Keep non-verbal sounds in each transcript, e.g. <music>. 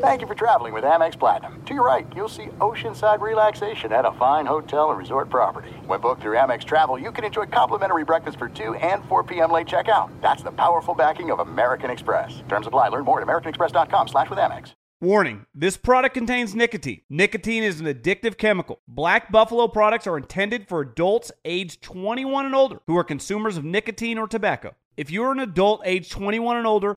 Thank you for traveling with Amex Platinum. To your right, you'll see oceanside relaxation at a fine hotel and resort property. When booked through Amex Travel, you can enjoy complimentary breakfast for 2 and 4 p.m. late checkout. That's the powerful backing of American Express. Terms apply. Learn more at americanexpress.com slash with Amex. Warning, this product contains nicotine. Nicotine is an addictive chemical. Black Buffalo products are intended for adults aged 21 and older who are consumers of nicotine or tobacco. If you're an adult age 21 and older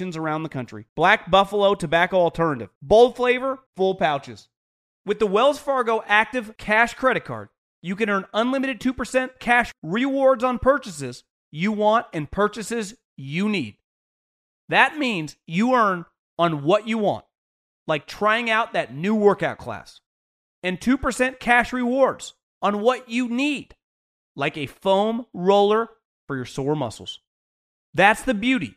around the country. Black Buffalo Tobacco Alternative. Bold flavor, full pouches. With the Wells Fargo Active Cash Credit Card, you can earn unlimited 2% cash rewards on purchases you want and purchases you need. That means you earn on what you want, like trying out that new workout class, and 2% cash rewards on what you need, like a foam roller for your sore muscles. That's the beauty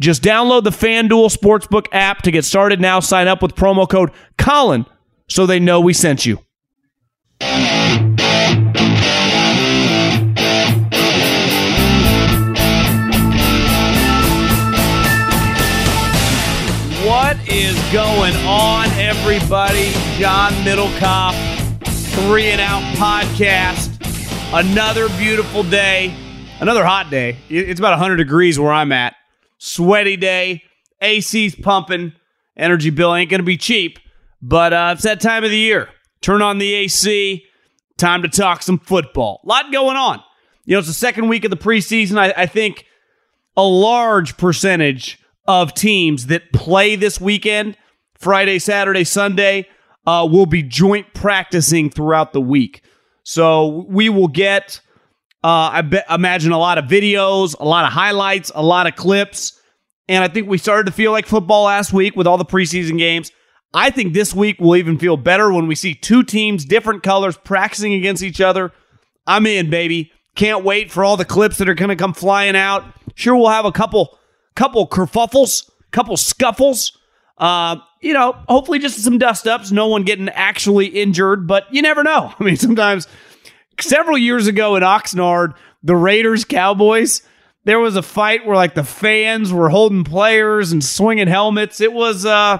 just download the FanDuel Sportsbook app to get started now. Sign up with promo code Colin so they know we sent you. What is going on, everybody? John Middlekauff, Three and Out Podcast. Another beautiful day, another hot day. It's about 100 degrees where I'm at sweaty day. AC's pumping. Energy bill ain't going to be cheap, but uh, it's that time of the year. Turn on the AC. Time to talk some football. A lot going on. You know, it's the second week of the preseason. I, I think a large percentage of teams that play this weekend, Friday, Saturday, Sunday, uh, will be joint practicing throughout the week. So we will get uh, I be- imagine a lot of videos, a lot of highlights, a lot of clips. And I think we started to feel like football last week with all the preseason games. I think this week will even feel better when we see two teams, different colors, practicing against each other. I'm in, baby. Can't wait for all the clips that are going to come flying out. Sure, we'll have a couple, couple kerfuffles, couple scuffles. Uh, you know, hopefully just some dust ups. No one getting actually injured, but you never know. <laughs> I mean, sometimes several years ago in Oxnard, the Raiders Cowboys, there was a fight where like the fans were holding players and swinging helmets. It was uh,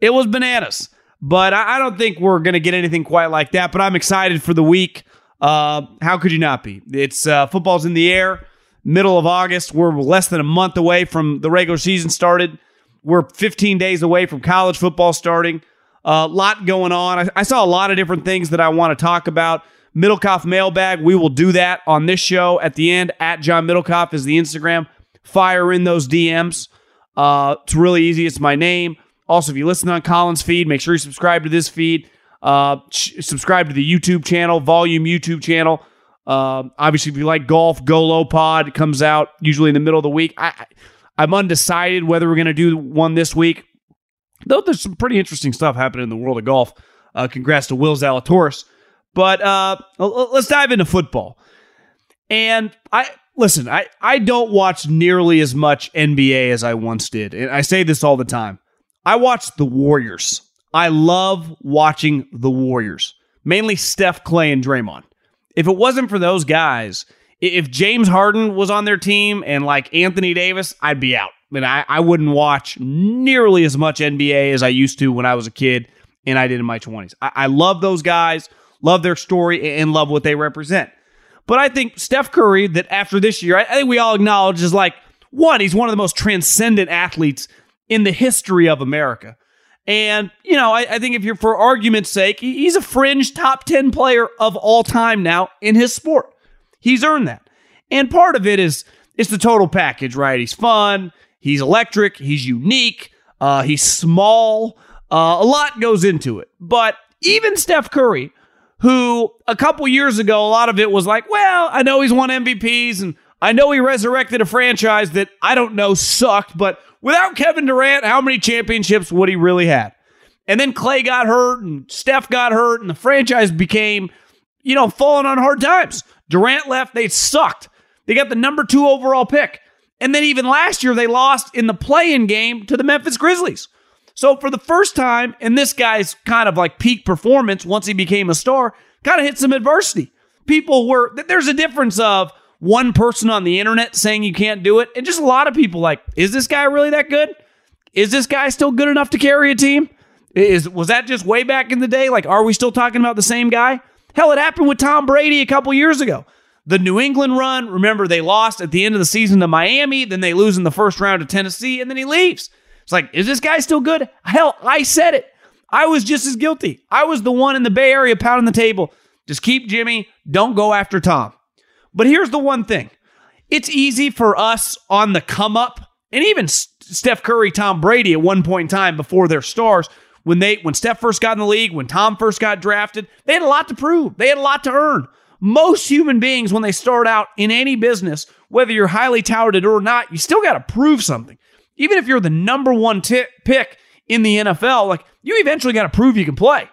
it was bananas. But I, I don't think we're gonna get anything quite like that. But I'm excited for the week. Uh, how could you not be? It's uh, football's in the air. Middle of August. We're less than a month away from the regular season started. We're 15 days away from college football starting. A uh, lot going on. I, I saw a lot of different things that I want to talk about. Middlekauff mailbag. We will do that on this show at the end. At John Middlekauff is the Instagram. Fire in those DMs. Uh, it's really easy. It's my name. Also, if you listen on Colin's feed, make sure you subscribe to this feed. Uh, subscribe to the YouTube channel, Volume YouTube channel. Uh, obviously, if you like golf, Golo Pod it comes out usually in the middle of the week. I, I'm undecided whether we're going to do one this week, though. There's some pretty interesting stuff happening in the world of golf. Uh, congrats to Will Zalatoris. But uh, let's dive into football. And I listen. I I don't watch nearly as much NBA as I once did, and I say this all the time. I watch the Warriors. I love watching the Warriors, mainly Steph, Clay, and Draymond if it wasn't for those guys, if James Harden was on their team and like Anthony Davis, I'd be out. I mean, I, I wouldn't watch nearly as much NBA as I used to when I was a kid and I did in my 20s. I, I love those guys, love their story, and love what they represent. But I think Steph Curry, that after this year, I, think we all acknowledge is like, one, he's one of the most transcendent athletes in the history of America. And, you know, I, I, think if you're for argument's sake, he's a fringe top 10 player of all time now in his sport. He's earned that. And part of it is it's the total package, right? He's fun, he's electric, he's unique, uh, he's small. Uh, a lot goes into it. But even Steph Curry, who a couple years ago, a lot of it was like, well, I know he's won MVPs and I know he resurrected a franchise that I don't know sucked, but Without Kevin Durant, how many championships would he really have? And then Clay got hurt and Steph got hurt and the franchise became, you know, falling on hard times. Durant left, they sucked. They got the number two overall pick. And then even last year, they lost in the play in game to the Memphis Grizzlies. So for the first time in this guy's kind of like peak performance, once he became a star, kind of hit some adversity. People were, there's a difference of, one person on the internet saying you can't do it, and just a lot of people like, is this guy really that good? Is this guy still good enough to carry a team? Is was that just way back in the day? Like, are we still talking about the same guy? Hell, it happened with Tom Brady a couple years ago. The New England run, remember they lost at the end of the season to Miami, then they lose in the first round to Tennessee, and then he leaves. It's like, is this guy still good? Hell, I said it. I was just as guilty. I was the one in the Bay Area pounding the table. Just keep Jimmy. Don't go after Tom. But here's the one thing it's easy for us on the come up, and even Steph Curry, Tom Brady at one point in time before their stars, when they when Steph first got in the league, when Tom first got drafted, they had a lot to prove. They had a lot to earn. Most human beings, when they start out in any business, whether you're highly touted or not, you still got to prove something. Even if you're the number one t- pick in the NFL, like you eventually got to prove you can play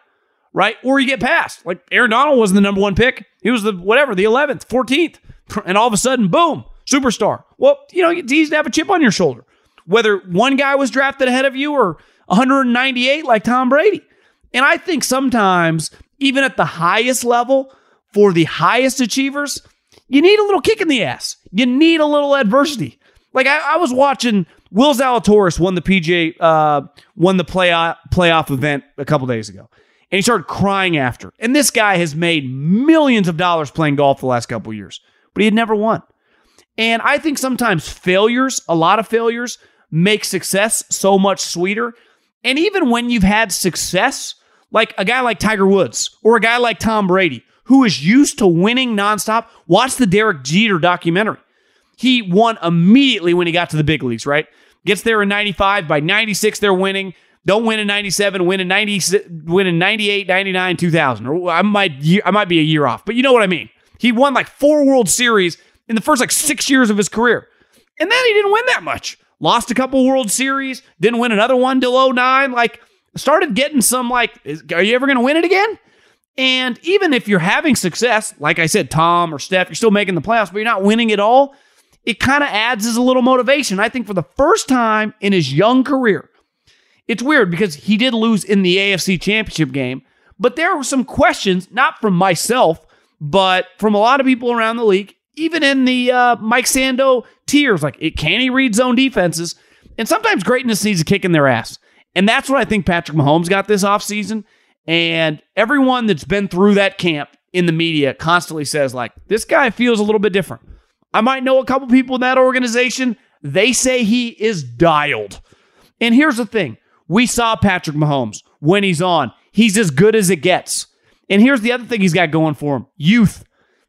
right? Or you get passed. Like Aaron Donald wasn't the number one pick. He was the whatever, the 11th, 14th. And all of a sudden, boom, superstar. Well, you know, it's easy to have a chip on your shoulder. Whether one guy was drafted ahead of you or 198 like Tom Brady. And I think sometimes, even at the highest level, for the highest achievers, you need a little kick in the ass. You need a little adversity. Like I, I was watching Will Zalatoris won the PJ uh, won the playoff playoff event a couple days ago and he started crying after. And this guy has made millions of dollars playing golf the last couple years, but he had never won. And I think sometimes failures, a lot of failures, make success so much sweeter. And even when you've had success, like a guy like Tiger Woods or a guy like Tom Brady, who is used to winning nonstop, watch the Derek Jeter documentary. He won immediately when he got to the big leagues, right? Gets there in 95. By 96, they're winning. Don't win in 97, win in 90, win in 98, 99, 2000. Or I might, I might be a year off, but you know what I mean. He won like four World Series in the first like six years of his career. And then he didn't win that much. Lost a couple World Series, didn't win another one till 09. Like, started getting some like, is, are you ever going to win it again? And even if you're having success, like I said, Tom or Steph, you're still making the playoffs, but you're not winning it all, it kind of adds as a little motivation. I think for the first time in his young career, it's weird because he did lose in the AFC championship game, but there were some questions, not from myself, but from a lot of people around the league, even in the uh, Mike Sando tiers. Like, it, can he read zone defenses? And sometimes greatness needs a kick in their ass. And that's what I think Patrick Mahomes got this offseason. And everyone that's been through that camp in the media constantly says, like, this guy feels a little bit different. I might know a couple people in that organization. They say he is dialed. And here's the thing we saw Patrick Mahomes when he's on. He's as good as it gets. And here's the other thing he's got going for him youth.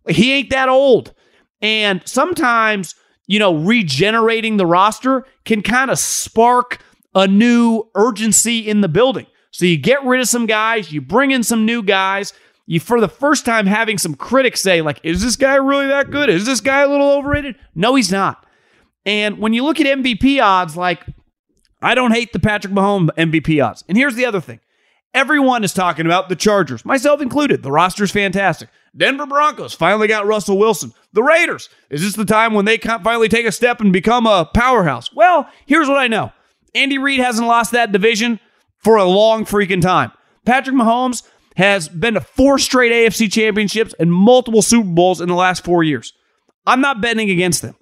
He ain't that old. And sometimes, you know, regenerating the roster can kind of spark a new urgency in the building. So you get rid of some guys, you bring in some new guys, you for the first time having some critics say, like, is this guy really that good? Is this guy a little overrated? No, he's not. And when you look at MVP odds, like, I don't hate the Patrick Mahomes MVP odds. And here's the other thing everyone is talking about the Chargers, myself included. The roster's fantastic. Denver Broncos finally got Russell Wilson. The Raiders, is this the time when they finally take a step and become a powerhouse? Well, here's what I know Andy Reid hasn't lost that division for a long freaking time. Patrick Mahomes has been to four straight AFC championships and multiple Super Bowls in the last four years. I'm not betting against them.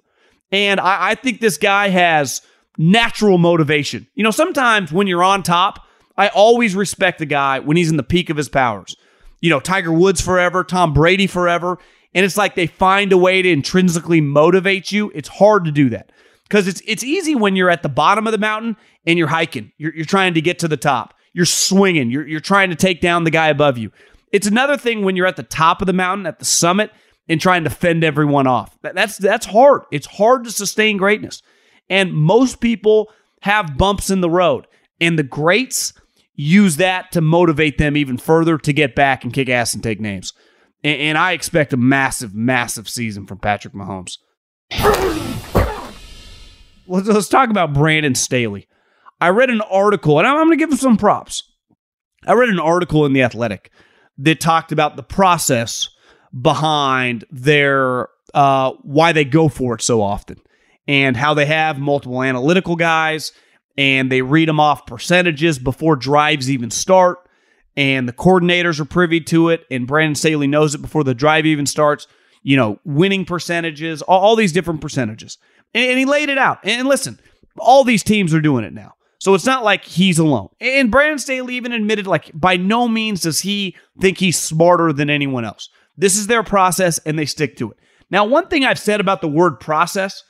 And I, I think this guy has natural motivation. You know, sometimes when you're on top, I always respect the guy when he's in the peak of his powers. You know, Tiger Woods forever, Tom Brady forever. And it's like they find a way to intrinsically motivate you. It's hard to do that because it's it's easy when you're at the bottom of the mountain and you're hiking. You're, you're trying to get to the top. You're swinging. You're, you're trying to take down the guy above you. It's another thing when you're at the top of the mountain, at the summit, and trying to fend everyone off. That, that's that's hard. It's hard to sustain greatness. And most people have bumps in the road. And the greats use that to motivate them even further to get back and kick ass and take names. And, and I expect a massive, massive season from Patrick Mahomes. let's, let's talk about Brandon Staley. I read an article, and I'm, going to give him some props. I read an article in The Athletic that talked about the process behind their uh, why they go for it so often and how they have multiple analytical guys and they read them off percentages before drives even start. And the coordinators are privy to it, and Brandon Staley knows it before the drive even starts. You know, winning percentages, all, all these different percentages. And, and he laid it out. And listen, all these teams are doing it now. So it's not like he's alone. And Brandon Staley even admitted, like, by no means does he think he's smarter than anyone else. This is their process and they stick to it. Now, one thing I've said about the word process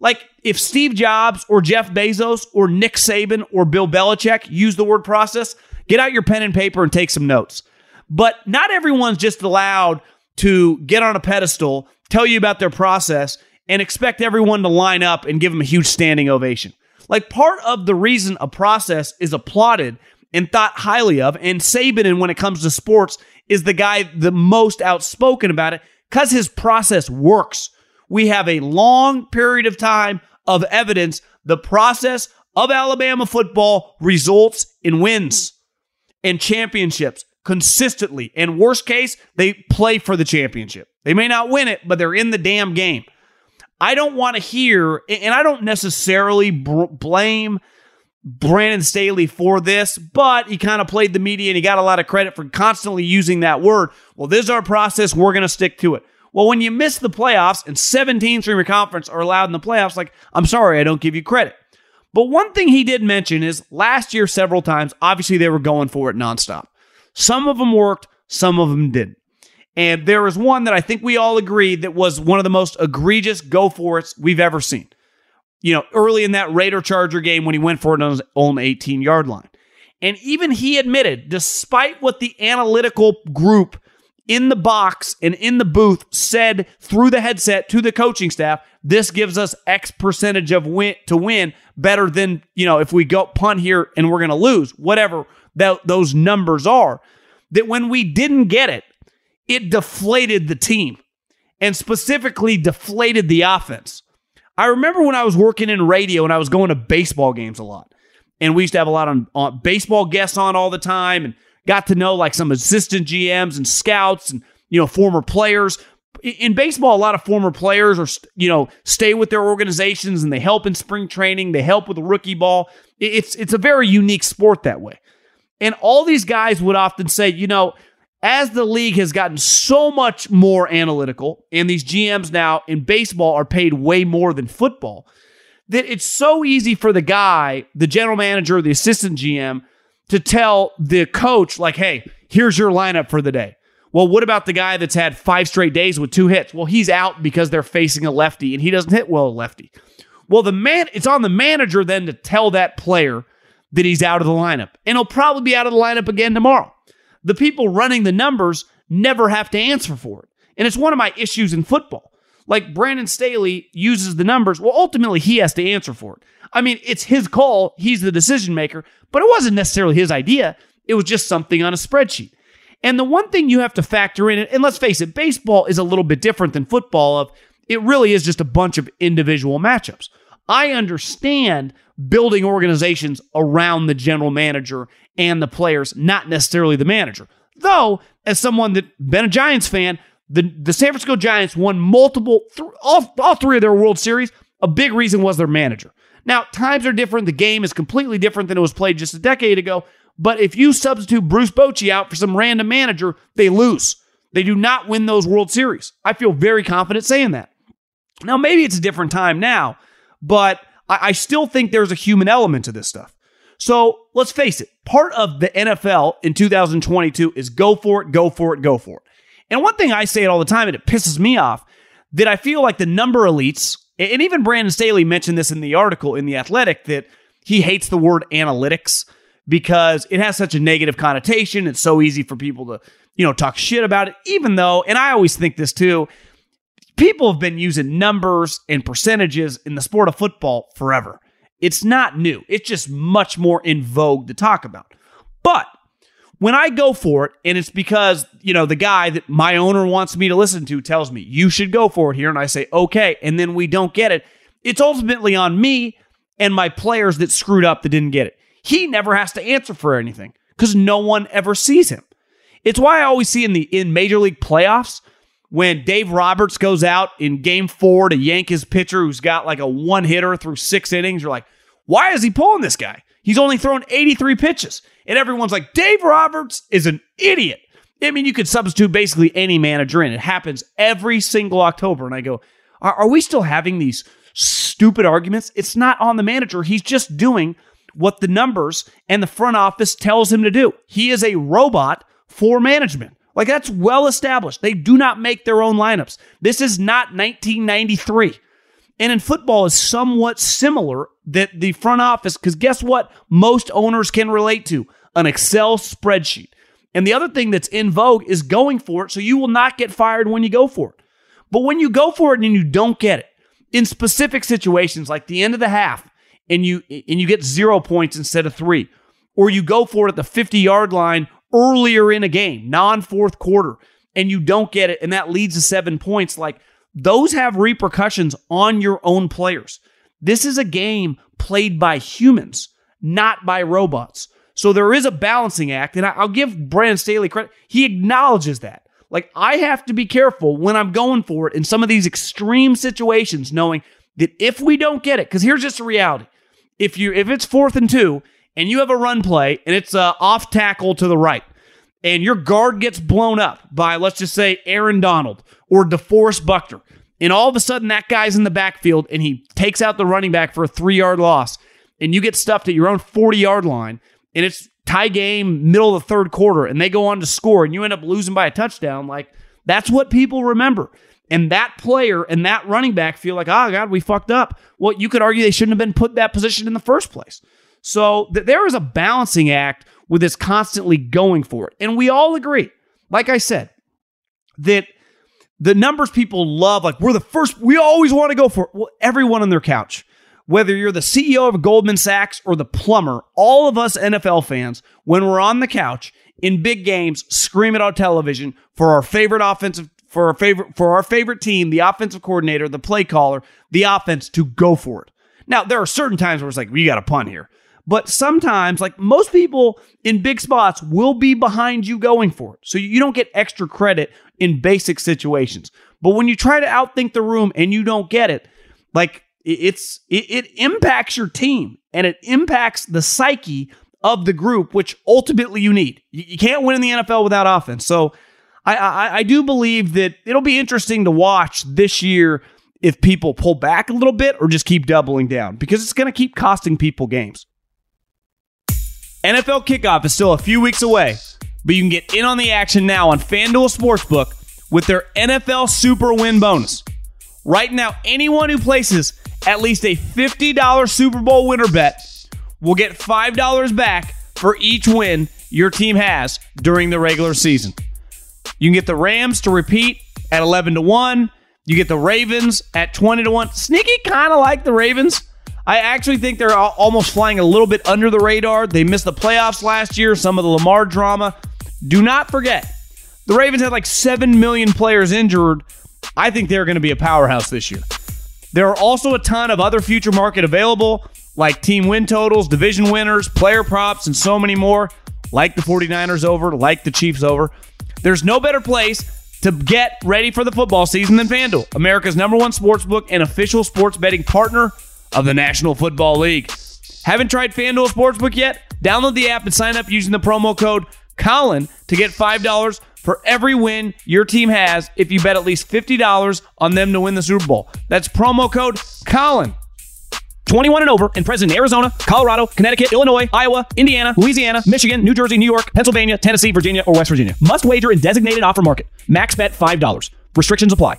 like if Steve Jobs or Jeff Bezos or Nick Saban or Bill Belichick use the word process, get out your pen and paper and take some notes. But not everyone's just allowed to get on a pedestal, tell you about their process, and expect everyone to line up and give them a huge standing ovation. Like part of the reason a process is applauded and thought highly of, and Saban, and when it comes to sports, is the guy the most outspoken about it because his process works we have a long period of time of evidence the process of Alabama football results in wins and championships consistently. And worst case, they play for the championship. They may not win it, but they're in the damn game. I don't want to hear, and I don't necessarily br- blame Brandon Staley for this, but he kind of played the media and he got a lot of credit for constantly using that word. Well, this is our process. We're going to stick to it. Well, when you miss the playoffs and 17 teams from your conference are allowed in the playoffs, like, I'm sorry, I don't give you credit. But one thing he did mention is last year, several times, obviously they were going for it nonstop. Some of them worked, some of them didn't. And there was one that I think we all agreed that was one of the most egregious go for it we've ever seen. You know, early in that Raider Charger game when he went for it on his own 18 yard line. And even he admitted, despite what the analytical group in the box and in the booth said through the headset to the coaching staff, this gives us X percentage of win to win better than, you know, if we go punt here and we're going to lose, whatever that, those numbers are. That when we didn't get it, it deflated the team and specifically deflated the offense. I remember when I was working in radio and I was going to baseball games a lot. And we used to have a lot on, on baseball guests on all the time and got to know like some assistant GMs and scouts and you know former players. In baseball, a lot of former players are you know stay with their organizations and they help in spring training. They help with rookie ball. It's it's a very unique sport that way. And all these guys would often say, you know, as the league has gotten so much more analytical, and these GMs now in baseball are paid way more than football, that it's so easy for the guy, the general manager, or the assistant GM, to tell the coach, like, hey, here's your lineup for the day. Well, what about the guy that's had five straight days with two hits? Well, he's out because they're facing a lefty and he doesn't hit well a lefty. Well, the man, it's on the manager then to tell that player that he's out of the lineup. And he'll probably be out of the lineup again tomorrow. The people running the numbers never have to answer for it. And it's one of my issues in football. Like Brandon Staley uses the numbers. Well, ultimately, he has to answer for it. I mean, it's his call. He's the decision maker, but it wasn't necessarily his idea. It was just something on a spreadsheet. And the one thing you have to factor in, and let's face it, baseball is a little bit different than football. Of it really is just a bunch of individual matchups. I understand building organizations around the general manager and the players, not necessarily the manager. Though, as someone that been a Giants fan, the, the San Francisco Giants won multiple, th- all, all three of their World Series. A big reason was their manager. Now, times are different. The game is completely different than it was played just a decade ago. But if you substitute Bruce Bochy out for some random manager, they lose. They do not win those World Series. I feel very confident saying that. Now, maybe it's a different time now, but I, I still think there's a human element to this stuff. So let's face it, part of the NFL in 2022 is go for it, go for it, go for it. And one thing I say it all the time, and it pisses me off, that I feel like the number elites, and even Brandon Staley mentioned this in the article in The Athletic, that he hates the word analytics because it has such a negative connotation. It's so easy for people to, you know, talk shit about it, even though, and I always think this too, people have been using numbers and percentages in the sport of football forever. It's not new. It's just much more in vogue to talk about. But when I go for it, and it's because, you know, the guy that my owner wants me to listen to tells me, you should go for it here. And I say, okay. And then we don't get it. It's ultimately on me and my players that screwed up that didn't get it. He never has to answer for anything because no one ever sees him. It's why I always see in the in major league playoffs when Dave Roberts goes out in game four to yank his pitcher who's got like a one hitter through six innings. You're like, why is he pulling this guy? He's only thrown 83 pitches. And everyone's like, Dave Roberts is an idiot. I mean, you could substitute basically any manager in. It happens every single October. And I go, are, are we still having these stupid arguments? It's not on the manager. He's just doing what the numbers and the front office tells him to do. He is a robot for management. Like that's well established. They do not make their own lineups. This is not 1993. And in football is somewhat similar that the front office cuz guess what most owners can relate to? An Excel spreadsheet. And the other thing that's in vogue is going for it so you will not get fired when you go for it. But when you go for it and you don't get it, in specific situations like the end of the half, and you and you get zero points instead of three, or you go for it at the 50 yard line earlier in a game, non fourth quarter, and you don't get it, and that leads to seven points, like those have repercussions on your own players. This is a game played by humans, not by robots. So there is a balancing act, and I'll give Brandon Staley credit. He acknowledges that. Like, I have to be careful when I'm going for it in some of these extreme situations, knowing that if we don't get it, because here's just a reality if you if it's fourth and two and you have a run play and it's a off tackle to the right and your guard gets blown up by let's just say Aaron Donald or DeForest Buckner and all of a sudden that guy's in the backfield and he takes out the running back for a three yard loss and you get stuffed at your own 40 yard line and it's tie game middle of the third quarter and they go on to score and you end up losing by a touchdown like that's what people remember and that player and that running back feel like, oh, God, we fucked up. Well, you could argue they shouldn't have been put that position in the first place. So th- there is a balancing act with this constantly going for it. And we all agree, like I said, that the numbers people love, like we're the first, we always want to go for it. Well, everyone on their couch, whether you're the CEO of Goldman Sachs or the plumber, all of us NFL fans, when we're on the couch in big games, screaming on television for our favorite offensive for our favorite for our favorite team, the offensive coordinator, the play caller, the offense to go for it. Now, there are certain times where it's like, we got a punt here. But sometimes, like most people in big spots will be behind you going for it. So you don't get extra credit in basic situations. But when you try to outthink the room and you don't get it, like it's it, it impacts your team and it impacts the psyche of the group, which ultimately you need. You can't win in the NFL without offense. So I, I, I do believe that it'll be interesting to watch this year if people pull back a little bit or just keep doubling down because it's going to keep costing people games. NFL kickoff is still a few weeks away, but you can get in on the action now on FanDuel Sportsbook with their NFL Super Win bonus. Right now, anyone who places at least a $50 Super Bowl winner bet will get $5 back for each win your team has during the regular season. You can get the Rams to repeat at 11 to 1. You get the Ravens at 20 to 1. Sneaky kind of like the Ravens. I actually think they're almost flying a little bit under the radar. They missed the playoffs last year, some of the Lamar drama. Do not forget, The Ravens had like 7 million players injured. I think they're going to be a powerhouse this year. There are also a ton of other future market available, like team win totals, division winners, player props, and so many more, like the 49ers over, like the Chiefs over. There's no better place to get ready for the football season than FanDuel, America's number one sports book and official sports betting partner of the National Football League. Haven't tried FanDuel Sportsbook yet? Download the app and sign up using the promo code Colin to get $5 for every win your team has if you bet at least $50 on them to win the Super Bowl. That's promo code Colin. 21 and over and present in Arizona, Colorado, Connecticut, Illinois, Iowa, Indiana, Louisiana, Michigan, New Jersey, New York, Pennsylvania, Tennessee, Virginia, or West Virginia. Must wager in designated offer market. Max bet $5. Restrictions apply.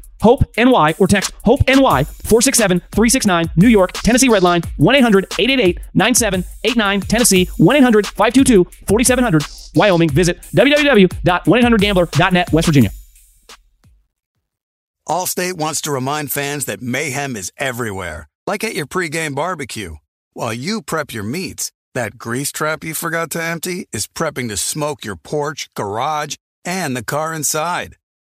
Hope NY or text Hope NY 467 369 New York, Tennessee Redline 1 800 888 9789 Tennessee 1 800 522 4700 Wyoming. Visit www.1800gambler.net West Virginia. Allstate wants to remind fans that mayhem is everywhere, like at your pregame barbecue. While you prep your meats, that grease trap you forgot to empty is prepping to smoke your porch, garage, and the car inside.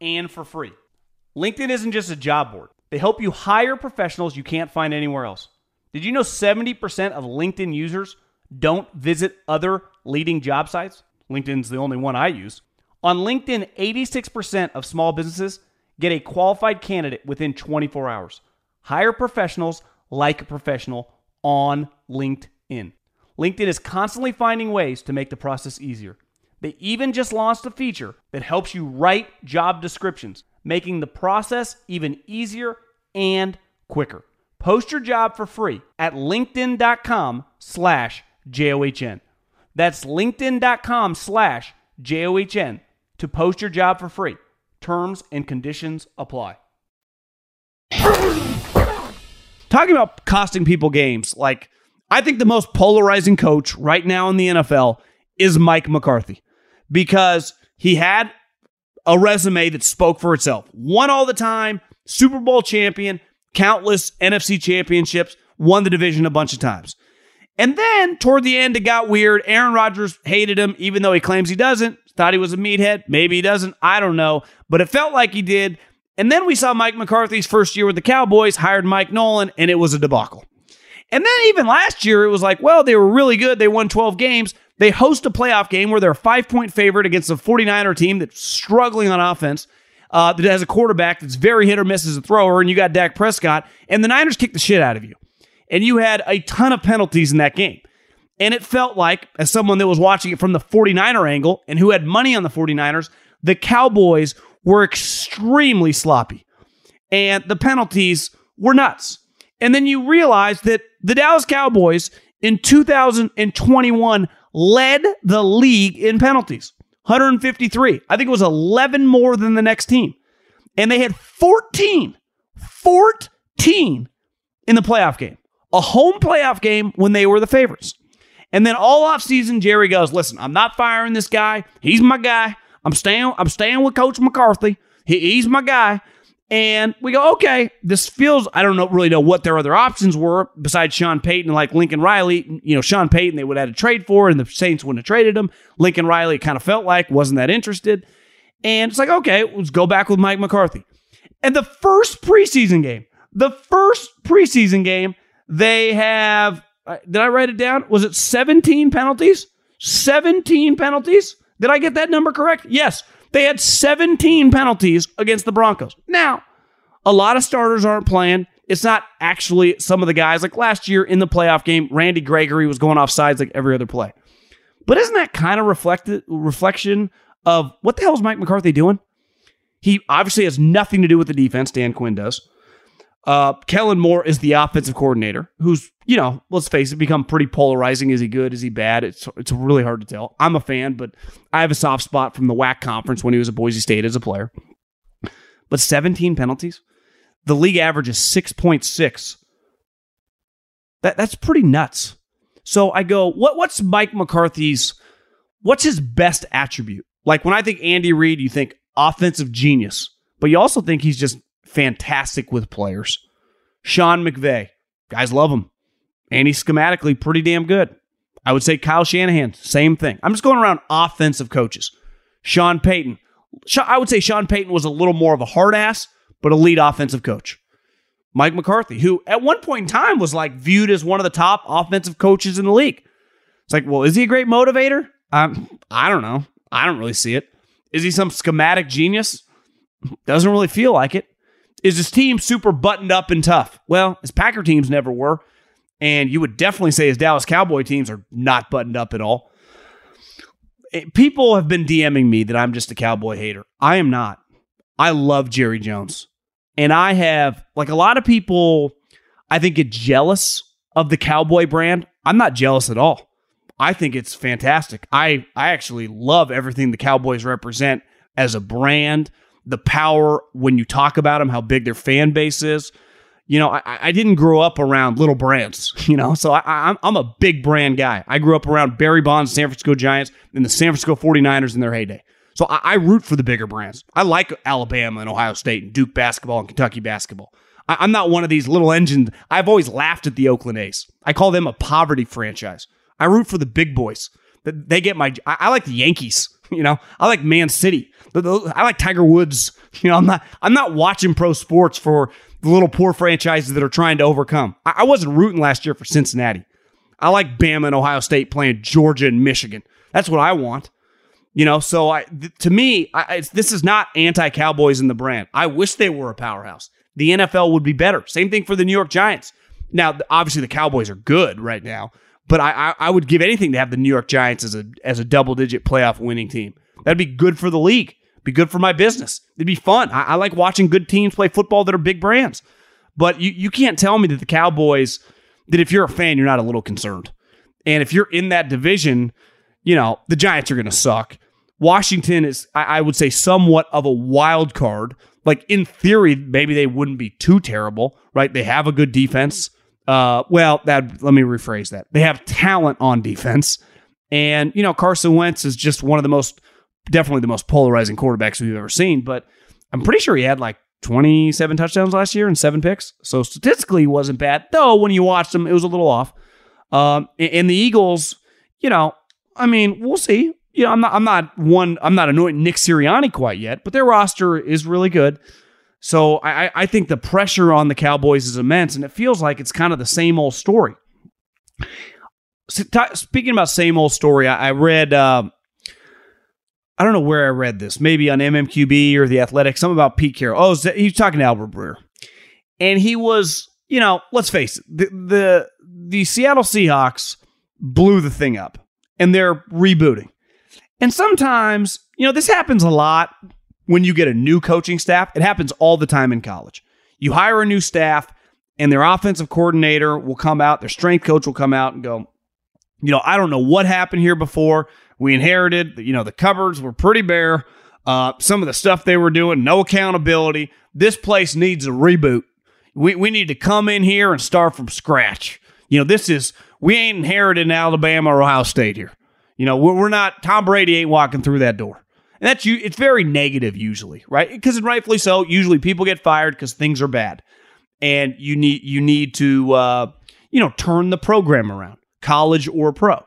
and for free. LinkedIn isn't just a job board, they help you hire professionals you can't find anywhere else. Did you know 70% of LinkedIn users don't visit other leading job sites? LinkedIn's the only one I use. On LinkedIn, 86% of small businesses get a qualified candidate within 24 hours. Hire professionals like a professional on LinkedIn. LinkedIn is constantly finding ways to make the process easier. They even just launched a feature that helps you write job descriptions, making the process even easier and quicker. Post your job for free at linkedin.com slash J-O-H-N. That's linkedin.com slash J-O-H-N to post your job for free. Terms and conditions apply. Talking about costing people games, like I think the most polarizing coach right now in the NFL is Mike McCarthy because he had a resume that spoke for itself. Won all the time, Super Bowl champion, countless NFC championships, won the division a bunch of times. And then toward the end, it got weird. Aaron Rodgers hated him, even though he claims he doesn't. Thought he was a meathead. Maybe he doesn't. I don't know. But it felt like he did. And then we saw Mike McCarthy's first year with the Cowboys, hired Mike Nolan, and it was a debacle. And then even last year, it was like, well, they were really good. They won 12 games. They host a playoff game where they're a five point favorite against a 49er team that's struggling on offense, uh, that has a quarterback that's very hit or miss as a thrower, and you got Dak Prescott, and the Niners kicked the shit out of you. And you had a ton of penalties in that game. And it felt like, as someone that was watching it from the 49er angle and who had money on the 49ers, the Cowboys were extremely sloppy. And the penalties were nuts. And then you realize that the Dallas Cowboys in 2021 led the league in penalties 153. I think it was 11 more than the next team. And they had 14, 14 in the playoff game, a home playoff game when they were the favorites. And then all offseason, Jerry goes, listen, I'm not firing this guy. He's my guy. I'm staying, I'm staying with Coach McCarthy. He, he's my guy. And we go, okay, this feels, I don't know, really know what their other options were besides Sean Payton, like Lincoln Riley. You know, Sean Payton, they would have had a trade for, and the Saints wouldn't have traded him. Lincoln Riley kind of felt like wasn't that interested. And it's like, okay, let's go back with Mike McCarthy. And the first preseason game, the first preseason game, they have, uh, did I write it down? Was it 17 penalties? 17 penalties? Did I get that number correct? Yes. They had 17 penalties against the Broncos. Now, A lot of starters aren't playing. It's not actually some of the guys. Like last year in the playoff game, Randy Gregory was going off sides like every other play. But isn't that kind of reflected reflection of what the hell is Mike McCarthy doing? He obviously has nothing to do with the defense. Dan Quinn does. Uh, Kellen Moore is the offensive coordinator, who's you know, let's face it, become pretty polarizing. Is he good? Is he bad? It's it's really hard to tell. I'm a fan, but I have a soft spot from the WAC conference when he was at Boise State as a player. But 17 penalties. The league average is 6.6. That that's pretty nuts. So I go, what what's Mike McCarthy's what's his best attribute? Like when I think Andy Reid, you think offensive genius, but you also think he's just fantastic with players. Sean McVay, guys love him. And he's schematically pretty damn good. I would say Kyle Shanahan, same thing. I'm just going around offensive coaches. Sean Payton. I would say Sean Payton was a little more of a hard ass, but a lead offensive coach. Mike McCarthy, who at one point in time was like viewed as one of the top offensive coaches in the league. It's like, well, is he a great motivator? Um, I don't know. I don't really see it. Is he some schematic genius? Doesn't really feel like it. Is his team super buttoned up and tough? Well, his Packer teams never were. And you would definitely say his Dallas Cowboy teams are not buttoned up at all. Eh, people have been DMing me that I'm just a Cowboy hater. I am not. I love Jerry Jones. And I have, like a lot of people, I think get jealous of the Cowboy brand. I'm not jealous at all. I think it's fantastic. I, I actually love everything the Cowboys represent as a brand, the power when you talk about them, how big their fan base is. You know, I, I didn't grow up around little brands, <laughs> you know, so I, I'm, I'm a big brand guy. I grew up around Barry Bonds, San Francisco Giants, and the San Francisco 49ers in their heyday. So I, I, root for the bigger brands. I like Alabama and Ohio State and Duke basketball and Kentucky basketball. I, am not one of these little engines. I've always laughed at the Oakland A's. I call them a poverty franchise. I root for the big boys. They get my. I, I like the Yankees. <laughs> You know, I like Man City. I like Tiger Woods. You know, I'm not. I'm not watching pro sports for the little poor franchises that are trying to overcome. I, wasn't rooting last year for Cincinnati. I like Bama and Ohio State playing Georgia and Michigan. That's what I want. You know, so I th- to me, I, this is not anti-Cowboys in the brand. I wish they were a powerhouse. The NFL would be better. Same thing for the New York Giants. Now, obviously, the Cowboys are good right now, but I, I, I would give anything to have the New York Giants as a as a double-digit playoff winning team. That'd be good for the league. Be good for my business. It'd be fun. I, I like watching good teams play football that are big brands. But you you can't tell me that the Cowboys that if you're a fan, you're not a little concerned. And if you're in that division, you know, the Giants are going to suck. Washington is, I, would say, somewhat of a wild card. Like in theory, maybe they wouldn't be too terrible, right? They have a good defense. Uh, well, that let me rephrase that. They have talent on defense, and you know Carson Wentz is just one of the most, definitely the most polarizing quarterbacks we've ever seen. But I'm pretty sure he had like 27 touchdowns last year and seven picks. So statistically, he wasn't bad. Though when you watched him, it was a little off. Um, and the Eagles, you know, I mean, we'll see. You know, I'm not I'm not one I'm not anointing Nick Sirianni quite yet, but their roster is really good. So I, I think the pressure on the Cowboys is immense, and it feels like it's kind of the same old story. Speaking about same old story, I, read uh, I don't know where I read this, maybe on MMQB or the Athletic, something about Pete Carroll. Oh, he's talking to Albert Breer, and he was, you know, let's face it, the the, the Seattle Seahawks blew the thing up and they're rebooting. And sometimes, you know, this happens a lot when you get a new coaching staff. It happens all the time in college. You hire a new staff, and their offensive coordinator will come out, their strength coach will come out and go, you know, I don't know what happened here before. We inherited, you know, the cupboards were pretty bare. Uh, some of the stuff they were doing, no accountability. This place needs a reboot. We, we need to come in here and start from scratch. You know, this is we ain't inherited Alabama or Ohio State here. You know, we're not Tom Brady ain't walking through that door. And that's you. It's very negative usually, right? Because rightfully so. Usually people get fired because things are bad, and you need you need to uh, you know turn the program around, college or pro.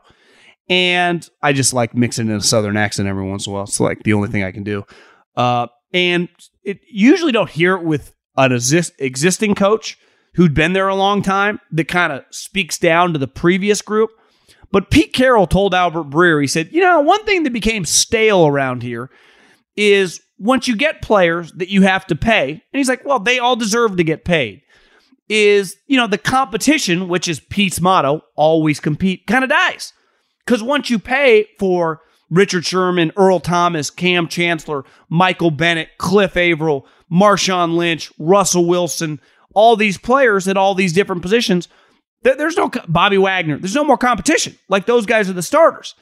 And I just like mixing in a southern accent every once in a while. It's like the only thing I can do. Uh, and it usually don't hear it with an exist, existing coach who'd been there a long time that kind of speaks down to the previous group. But Pete Carroll told Albert Breer, he said, you know, one thing that became stale around here is once you get players that you have to pay, and he's like, well, they all deserve to get paid, is, you know, the competition, which is Pete's motto, always compete, kind of dies. Because once you pay for Richard Sherman, Earl Thomas, Kam Chancellor, Michael Bennett, Cliff Avril, Marshawn Lynch, Russell Wilson, all these players at all these different positions, there's no Bobby Wagner. There's no more competition. Like those guys are the starters.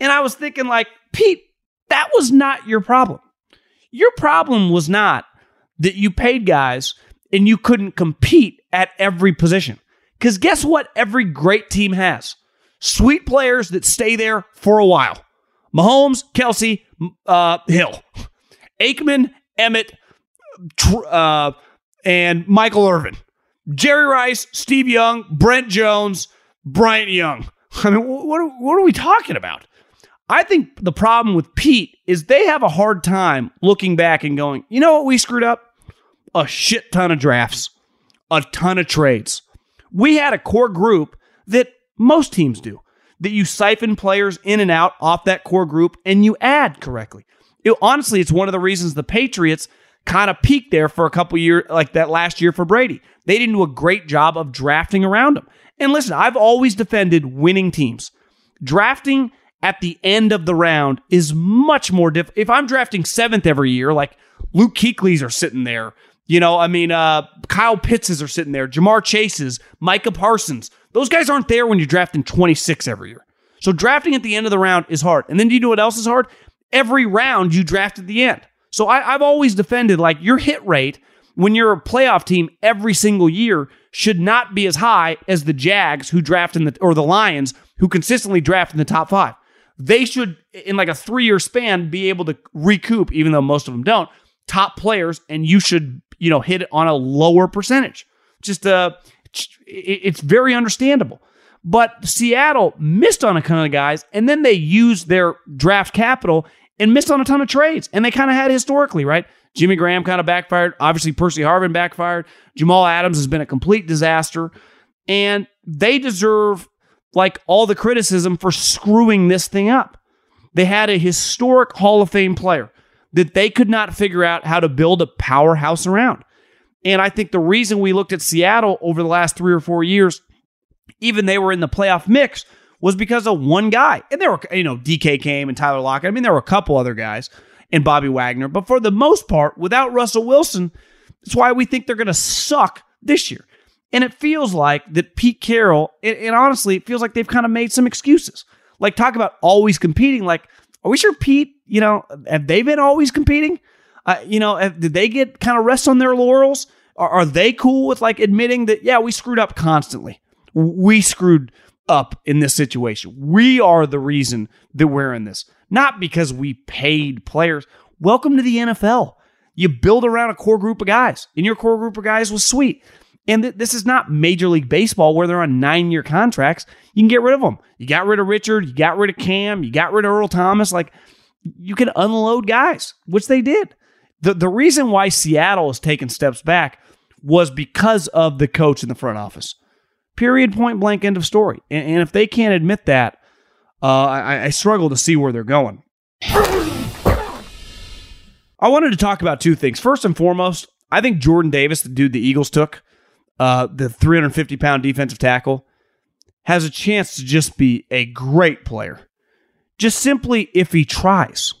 And I was thinking, like, Pete, that was not your problem. Your problem was not that you paid guys and you couldn't compete at every position. Because guess what? Every great team has sweet players that stay there for a while. Mahomes, Kelce, uh, Hill, <laughs> Aikman, Emmitt, uh, and Michael Irvin. Jerry Rice, Steve Young, Brent Jones, Bryant Young. <laughs> I mean, what are, what are we talking about? I think the problem with Pete is they have a hard time looking back and going, you know what we screwed up? A shit ton of drafts, a ton of trades. We had a core group that most teams do, that you siphon players in and out off that core group and you add correctly. It, honestly, it's one of the reasons the Patriots kind of peaked there for a couple years, like that last year for Brady. They didn't do a great job of drafting around him. And listen, I've always defended winning teams. Drafting at the end of the round is much more difficult. If I'm drafting seventh every year, like Luke Kuechlys are sitting there, you know, I mean, uh, Kyle Pittses are sitting there, Ja'Marr Chases, Micah Parsons. Those guys aren't there when you're drafting 26 every year. So drafting at the end of the round is hard. And then do you know what else is hard? Every round you draft at the end. So I, I've always defended like your hit rate when you're a playoff team every single year should not be as high as the Jags who draft in the or the Lions who consistently draft in the top five they should, in like a three year span, be able to recoup, even though most of them don't, top players, and you should, you know, hit it on a lower percentage. Just uh, it's very understandable. But Seattle missed on a ton of guys, and then they used their draft capital and missed on a ton of trades. And they kind of had historically, right? Jimmy Graham kind of backfired. Obviously, Percy Harvin backfired. Jamal Adams has been a complete disaster. And they deserve like all the criticism for screwing this thing up. They had a historic Hall of Fame player that they could not figure out how to build a powerhouse around. And I think the reason we looked at Seattle over the last three or four years, even they were in the playoff mix, was because of one guy. And there were, you know, DK came and Tyler Lockett. I mean, there were a couple other guys and Bobby Wagner. But for the most part, without Russell Wilson, that's why we think they're going to suck this year. And it feels like that Pete Carroll, and, and honestly, it feels like they've kind of made some excuses. Like, talk about always competing. Like, are we sure Pete, you know, have they been always competing? Uh, you know, have, did they get kind of rest on their laurels? Are, are they cool with like admitting that, yeah, we screwed up constantly? We screwed up in this situation. We are the reason that we're in this, not because we paid players. Welcome to the NFL. You build around a core group of guys, and your core group of guys was sweet. And th- this is not Major League Baseball where they're on nine year contracts. You can get rid of them. You got rid of Richard. You got rid of Kam. You got rid of Earl Thomas. Like you can unload guys, which they did. The, the reason why Seattle is taking steps back was because of the coach in the front office. Period, point blank, end of story. And, and if they can't admit that, uh, I, I struggle to see where they're going. I wanted to talk about two things. First and foremost, I think Jordan Davis, the dude the Eagles took, uh, the 350 pound defensive tackle, has a chance to just be a great player. Just simply if he tries.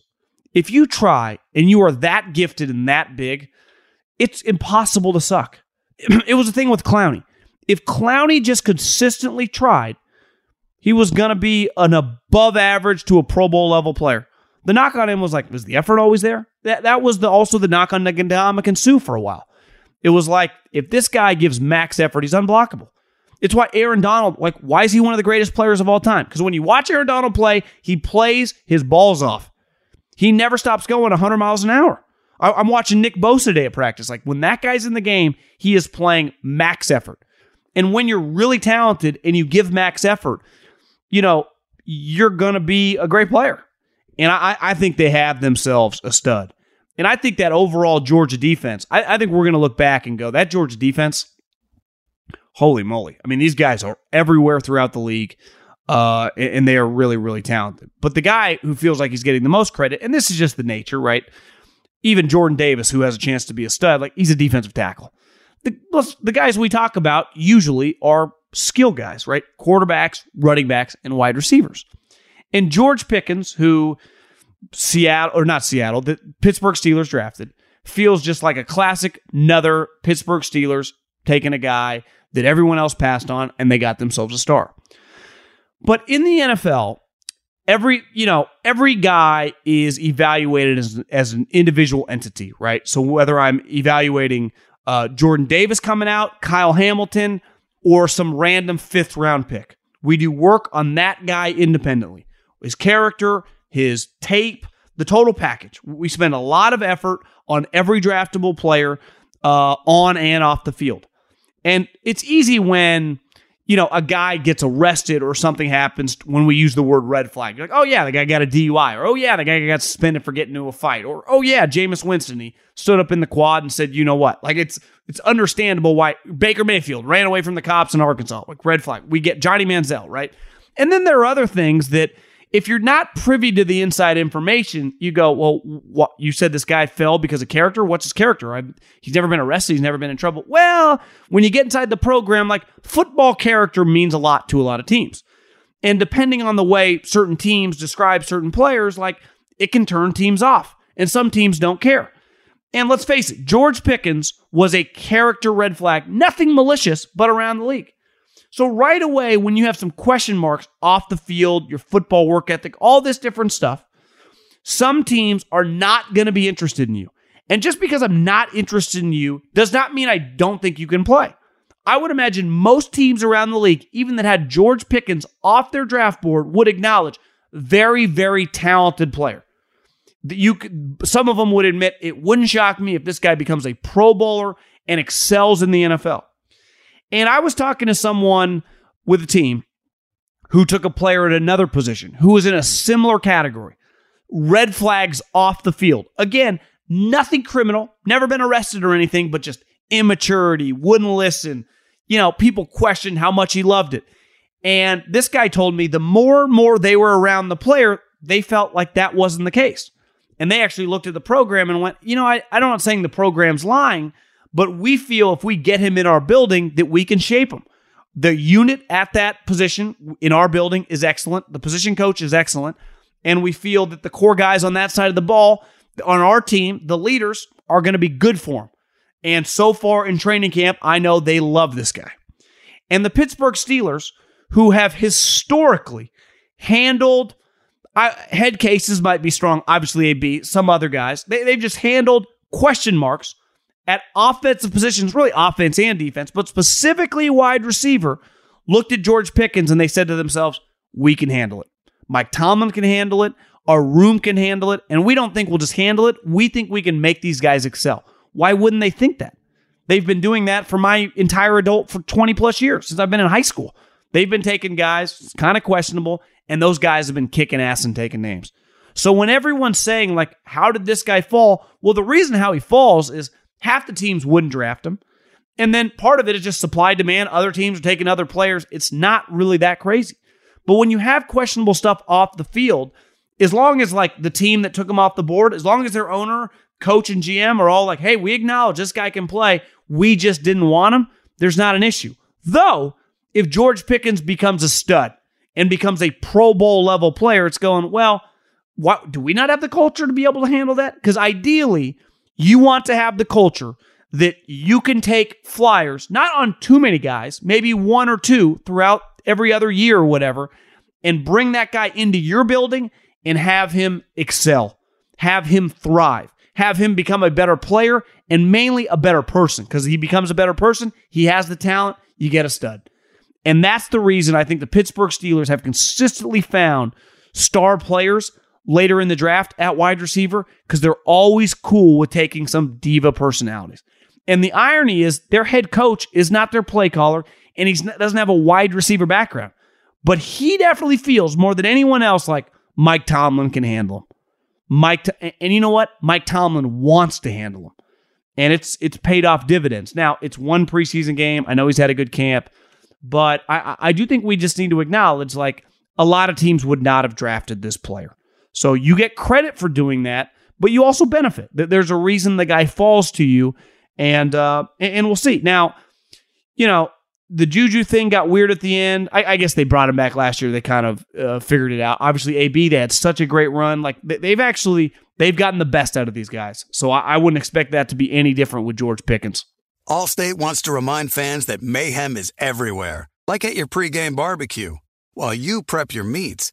If you try and you are that gifted and that big, it's impossible to suck. <clears throat> It was a thing with Clowney. If Clowney just consistently tried, he was going to be an above average to a Pro Bowl level player. The knock on him was like, was the effort always there? That that was the, also the knock on Ndamukong Suh for a while. It was like, if this guy gives max effort, he's unblockable. It's why Aaron Donald, like, why is he one of the greatest players of all time? Because when you watch Aaron Donald play, he plays his balls off. He never stops going 100 miles an hour. I, am watching Nick Bosa today at practice. Like, when that guy's in the game, he is playing max effort. And when you're really talented and you give max effort, you know, you're going to be a great player. And I, I think they have themselves a stud. And I think that overall Georgia defense, I, I think we're going to look back and go, that Georgia defense, holy moly. I mean, these guys are everywhere throughout the league. Uh, and they are really, really talented. But the guy who feels like he's getting the most credit, and this is just the nature, right? even Jordan Davis, who has a chance to be a stud, like he's a defensive tackle. The, the guys we talk about usually are skill guys, right? Quarterbacks, running backs, and wide receivers. And George Pickens, who Seattle, or not Seattle, the Pittsburgh Steelers drafted, feels just like a classic, another Pittsburgh Steelers taking a guy that everyone else passed on and they got themselves a star. But in the NFL, every you know every guy is evaluated as, as an individual entity right so whether i'm evaluating uh, jordan davis coming out kyle hamilton or some random fifth round pick. We do work on that guy independently. His character his tape the total package. We spend a lot of effort on every draftable player uh, on and off the field. And it's easy when you know, a guy gets arrested or something happens when we use the word red flag. You're like, oh yeah, the guy got a DUI, or oh yeah, the guy got suspended for getting into a fight, or oh yeah, Jameis Winston, he stood up in the quad and said, you know what? Like it's it's understandable why Baker Mayfield ran away from the cops in Arkansas, like red flag. We get Johnny Manziel, right? And then there are other things that if you're not privy to the inside information, you go, well, what you said this guy fell because of character. What's his character? I, he's never been arrested. He's never been in trouble. Well, when you get inside the program, like football character means a lot to a lot of teams. And depending on the way certain teams describe certain players, like it can turn teams off. And some teams don't care. And let's face it, George Pickens was a character red flag, nothing malicious, but around the league. So, right away, when you have some question marks off the field, your football work ethic, all this different stuff, some teams are not going to be interested in you. And just because I'm not interested in you does not mean I don't think you can play. I would imagine most teams around the league, even that had George Pickens off their draft board, would acknowledge very, very talented player. You some of them would admit it wouldn't shock me if this guy becomes a Pro Bowler and excels in the NFL. And I was talking to someone with a team who took a player at another position who was in a similar category. Red flags off the field. Again, nothing criminal, never been arrested or anything, but just immaturity, wouldn't listen. You know, people questioned how much he loved it. And this guy told me the more and more they were around the player, they felt like that wasn't the case. And they actually looked at the program and went, you know, I, I'm not saying the program's lying, but we feel if we get him in our building that we can shape him. The unit at that position in our building is excellent. The position coach is excellent. And we feel that the core guys on that side of the ball, on our team, the leaders, are going to be good for him. And so far in training camp, I know they love this guy. And the Pittsburgh Steelers, who have historically handled I, head cases, might be strong, obviously, AB, some other guys, they, they've just handled question marks at offensive positions, really offense and defense, but specifically wide receiver, looked at George Pickens and they said to themselves, we can handle it. Mike Tomlin can handle it. Our room can handle it. And we don't think we'll just handle it. We think we can make these guys excel. Why wouldn't they think that? They've been doing that for my entire adult for 20 plus years since I've been in high school. They've been taking guys, it's kind of questionable, and those guys have been kicking ass and taking names. So when everyone's saying, like, how did this guy fall? Well, the reason how he falls is half the teams wouldn't draft him. And then part of it is just supply demand. Other teams are taking other players. It's not really that crazy. But when you have questionable stuff off the field, as long as like the team that took him off the board, as long as their owner, coach, and GM are all like, hey, we acknowledge this guy can play. We just didn't want him. There's not an issue. Though, if George Pickens becomes a stud and becomes a Pro Bowl level player, it's going, well, what do we not have the culture to be able to handle that? Because ideally, you want to have the culture that you can take flyers, not on too many guys, maybe one or two throughout every other year or whatever, and bring that guy into your building and have him excel, have him thrive, have him become a better player and mainly a better person. Because he becomes a better person, he has the talent, you get a stud. And that's the reason I think the Pittsburgh Steelers have consistently found star players later in the draft at wide receiver because they're always cool with taking some diva personalities. And the irony is their head coach is not their play caller and he doesn't have a wide receiver background. But he definitely feels more than anyone else like Mike Tomlin can handle him. Mike and you know what? Mike Tomlin wants to handle him. And it's it's paid off dividends. Now, it's one preseason game. I know he's had a good camp, but I I do think we just need to acknowledge like a lot of teams would not have drafted this player. So you get credit for doing that, but you also benefit. There's a reason the guy falls to you, and uh, and we'll see. Now, you know, the Juju thing got weird at the end. I, I guess they brought him back last year. They kind of uh, figured it out. Obviously, AB they had such a great run. Like they've actually they've gotten the best out of these guys. So I, I wouldn't expect that to be any different with George Pickens. Allstate wants to remind fans that mayhem is everywhere, like at your pregame barbecue. While you prep your meats,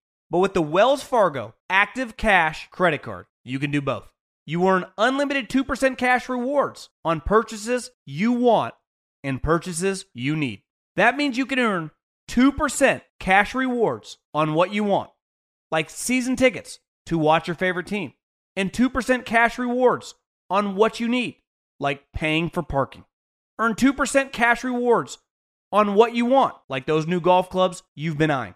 But with the Wells Fargo Active Cash credit card, you can do both. You earn unlimited 2% cash rewards on purchases you want and purchases you need. That means you can earn 2% cash rewards on what you want, like season tickets to watch your favorite team, and 2% cash rewards on what you need, like paying for parking. Earn 2% cash rewards on what you want, like those new golf clubs you've been eyeing,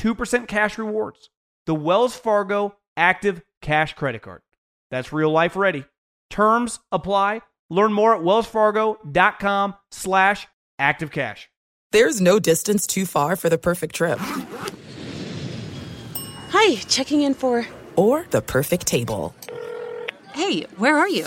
2% cash rewards, the Wells Fargo Active Cash credit card. That's real life ready. Terms apply. Learn more at wellsfargo.com slash activecash. There's no distance too far for the perfect trip. Hi, checking in for... Or the perfect table. Hey, where are you?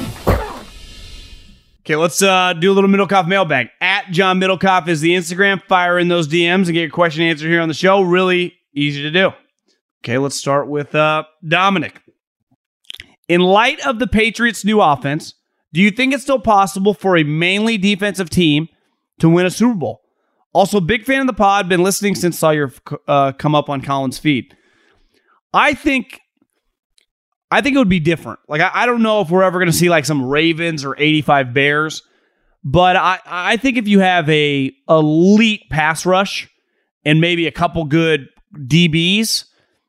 Okay, let's uh, do a little Middlekauff mailbag. At John Middlekauff is the Instagram. Fire in those DMs and get your question answered here on the show. Really easy to do. Okay, let's start with uh, Dominic. In light of the Patriots' new offense, do you think it's still possible for a mainly defensive team to win a Super Bowl? Also, big fan of the pod. Been listening since saw your uh, come up on Colin's feed. I think I think it would be different. Like I, I don't know if we're ever going to see like some Ravens or 85 Bears, but I I think if you have a elite pass rush and maybe a couple good DBs,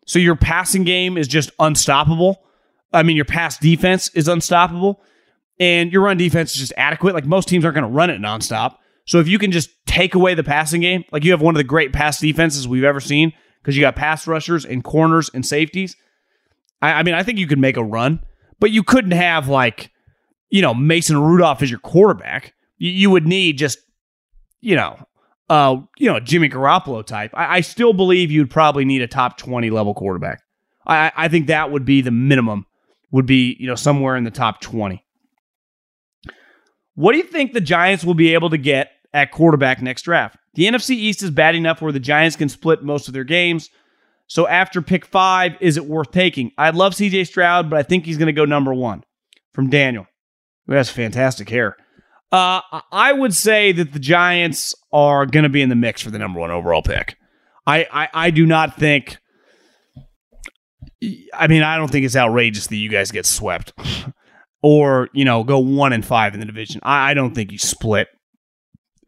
so your passing game is just unstoppable. I mean, your pass defense is unstoppable, and your run defense is just adequate. Like most teams aren't going to run it nonstop. So if you can just take away the passing game, like you have one of the great pass defenses we've ever seen, because you got pass rushers and corners and safeties I, I mean, I think you could make a run, but you couldn't have like, you know, Mason Rudolph as your quarterback. You, you would need just, you know, uh, you know, Jimmy Garoppolo type. I, I still believe you'd probably need a top twenty level quarterback. I, I think that would be the minimum. Would be you know somewhere in the top twenty. What do you think the Giants will be able to get at quarterback next draft? The NFC East is bad enough where the Giants can split most of their games. So after pick five, is it worth taking? I'd love CJ Stroud, but I think he's going to go number one from Daniel, who has fantastic hair. Uh, I would say that the Giants are going to be in the mix for the number one overall pick. I, I, I do not think. I mean, I don't think it's outrageous that you guys get swept, <laughs> or you know, go one and five in the division. I, I don't think you split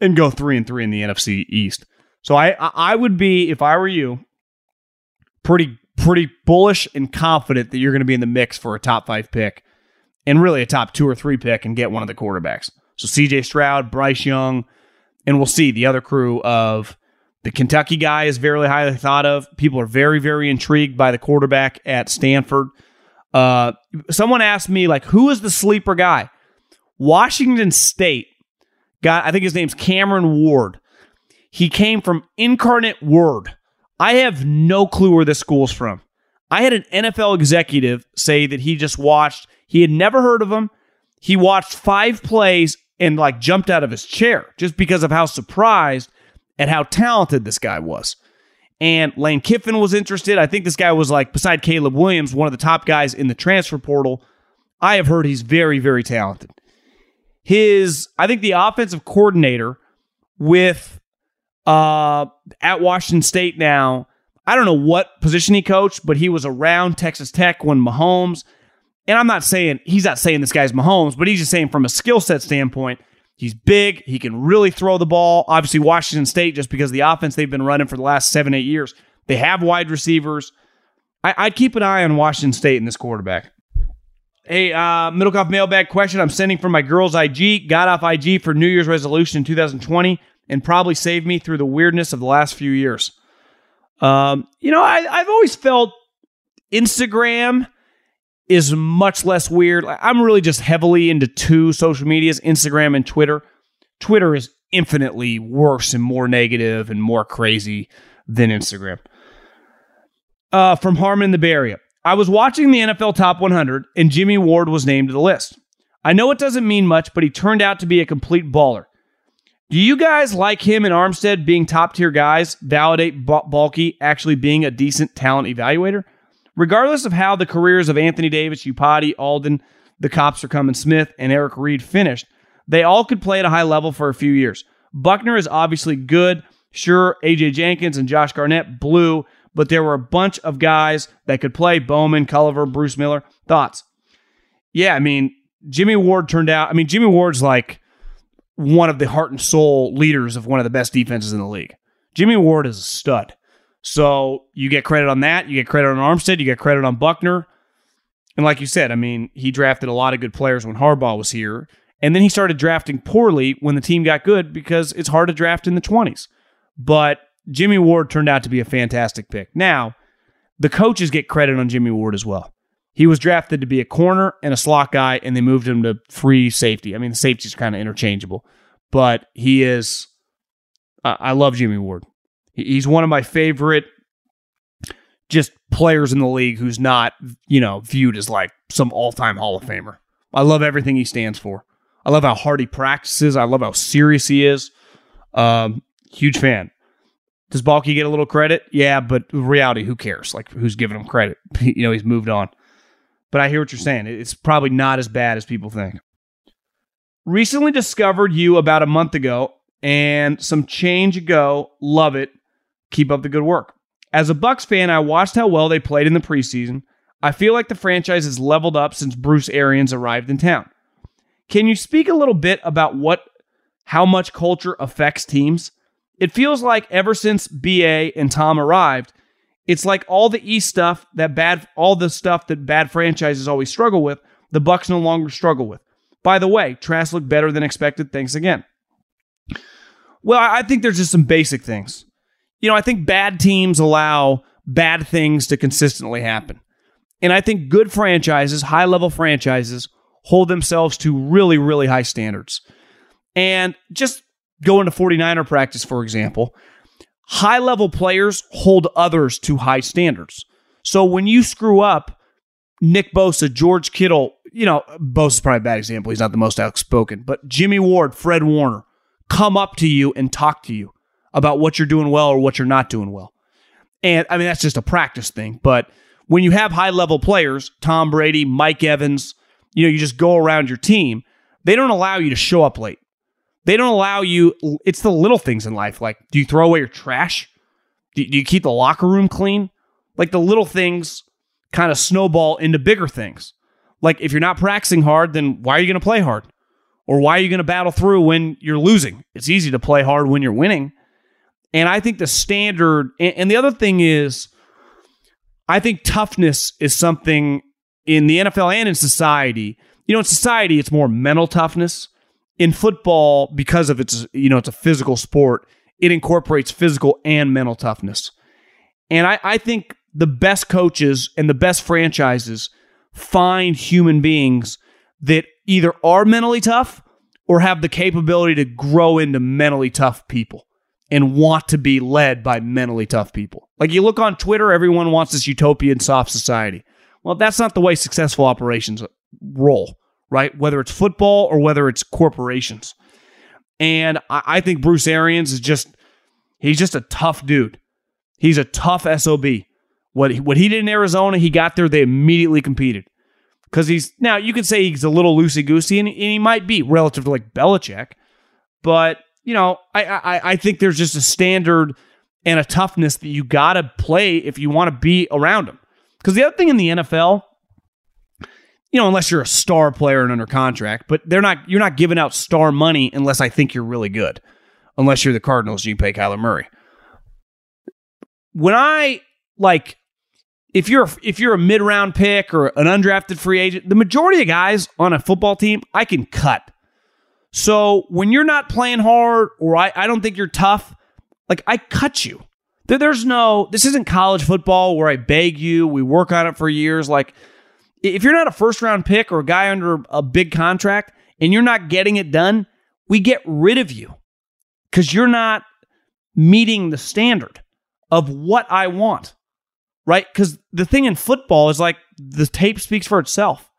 and go three and three in the NFC East. So I, I would be if I were you, pretty pretty bullish and confident that you're going to be in the mix for a top five pick, and really a top two or three pick, and get one of the quarterbacks. So C.J. Stroud, Bryce Young, and we'll see the other crew of the Kentucky guy is very highly thought of. People are very, very intrigued by the quarterback at Stanford. Uh, someone asked me, like, who is the sleeper guy? Washington State got, I think his name's Cameron Ward. He came from Incarnate Word. I have no clue where this school's from. I had an NFL executive say that he just watched, he had never heard of him. He watched five plays and like jumped out of his chair just because of how surprised at how talented this guy was. And Lane Kiffin was interested. I think this guy was like, beside Caleb Williams, one of the top guys in the transfer portal. I have heard he's very, very talented. His, I think the offensive coordinator with uh at Washington State now, I don't know what position he coached, but he was around Texas Tech when Mahomes. And I'm not saying he's not saying this guy's Mahomes, but he's just saying from a skill set standpoint, He's big. He can really throw the ball. Obviously, Washington State, just because the offense they've been running for the last seven, eight years, they have wide receivers. I, would keep an eye on Washington State in this quarterback. Hey, uh, Middlekauff mailbag question I'm sending from my girl's IG. Got off IG for New Year's resolution in 2020 and probably saved me through the weirdness of the last few years. Um, you know, I, I've always felt Instagram is much less weird. I'm really just heavily into two social medias, Instagram and Twitter. Twitter is infinitely worse and more negative and more crazy than Instagram. Uh, from Harmon in the Bay Area. I was watching the NFL Top 100 and Jimmy Ward was named to the list. I know it doesn't mean much, but he turned out to be a complete baller. Do you guys like him and Armstead being top tier guys validate Baalke actually being a decent talent evaluator? Regardless of how the careers of Anthony Davis, Iupati, Aldon, the cops are coming Smith, and Eric Reid finished, they all could play at a high level for a few years. Buckner is obviously good. Sure, AJ Jenkins and Josh Garnett blew, but there were a bunch of guys that could play Bowman, Culliver, Bruce Miller. Thoughts? Yeah, I mean, Jimmy Ward turned out, I mean, Jimmy Ward's like one of the heart and soul leaders of one of the best defenses in the league. Jimmy Ward is a stud. So you get credit on that. You get credit on Armstead. You get credit on Buckner. And like you said, I mean, he drafted a lot of good players when Harbaugh was here. And then he started drafting poorly when the team got good because it's hard to draft in the 20s. But Jimmy Ward turned out to be a fantastic pick. Now, the coaches get credit on Jimmy Ward as well. He was drafted to be a corner and a slot guy, and they moved him to free safety. I mean, the safety's kind of interchangeable, but he is. I love Jimmy Ward. He's one of my favorite just players in the league who's not, you know, viewed as like some all-time Hall of Famer. I love everything he stands for. I love how hard he practices. I love how serious he is. Um, huge fan. Does Baalke get a little credit? Yeah, but reality, who cares? Like, who's giving him credit? <laughs> you know, he's moved on. But I hear what you're saying. It's probably not as bad as people think. Recently discovered you about a month ago and some change ago. Love it. Keep up the good work. As a Bucks fan, I watched how well they played in the preseason. I feel like the franchise has leveled up since Bruce Arians arrived in town. Can you speak a little bit about what how much culture affects teams? It feels like ever since BA and Tom arrived, it's like all the East stuff that bad all the stuff that bad franchises always struggle with, the Bucks no longer struggle with. By the way, Trask looked better than expected. Thanks again. Well, I think there's just some basic things you know, I think bad teams allow bad things to consistently happen. And I think good franchises, high level franchises, hold themselves to really, really high standards. And just going to 49er practice, for example, high level players hold others to high standards. So when you screw up, Nick Bosa, George Kittle, you know, Bosa's probably a bad example. He's not the most outspoken, but Jimmy Ward, Fred Warner come up to you and talk to you about what you're doing well or what you're not doing well. And I mean, that's just a practice thing. But when you have high level players, Tom Brady, Mike Evans, you know, you just go around your team, they don't allow you to show up late. They don't allow you, it's the little things in life. Like, do you throw away your trash? Do, do you keep the locker room clean? Like, the little things kind of snowball into bigger things. Like, if you're not practicing hard, then why are you going to play hard? Or why are you going to battle through when you're losing? It's easy to play hard when you're winning. And I think the standard, and the other thing is, I think toughness is something in the NFL and in society. You know, in society, it's more mental toughness. In football, because of its, you know, it's a physical sport, it incorporates physical and mental toughness. And I, I think the best coaches and the best franchises find human beings that either are mentally tough or have the capability to grow into mentally tough people and want to be led by mentally tough people. Like you look on Twitter, everyone wants this utopian soft society. Well, that's not the way successful operations roll, right? Whether it's football or whether it's corporations. And I, think Bruce Arians is just, he's just a tough dude. He's a tough SOB. What he, what he did in Arizona, he got there, they immediately competed. Because he's, now you could say he's a little loosey goosey, and, and he might be relative to like Belichick, but you know, I, I I think there's just a standard and a toughness that you got to play if you want to be around him. Because the other thing in the NFL, you know, unless you're a star player and under contract, but they're not. You're not giving out star money unless I think you're really good. Unless you're the Cardinals, you pay Kyler Murray. When I like, if you're if you're a mid round pick or an undrafted free agent, the majority of guys on a football team I can cut so when you're not playing hard or I, I don't think you're tough, like I cut you. There's no, this isn't college football where I beg you, we work on it for years. Like if you're not a first round pick or a guy under a big contract and you're not getting it done, we get rid of you because you're not meeting the standard of what I want. Right? Because the thing in football is like the tape speaks for itself.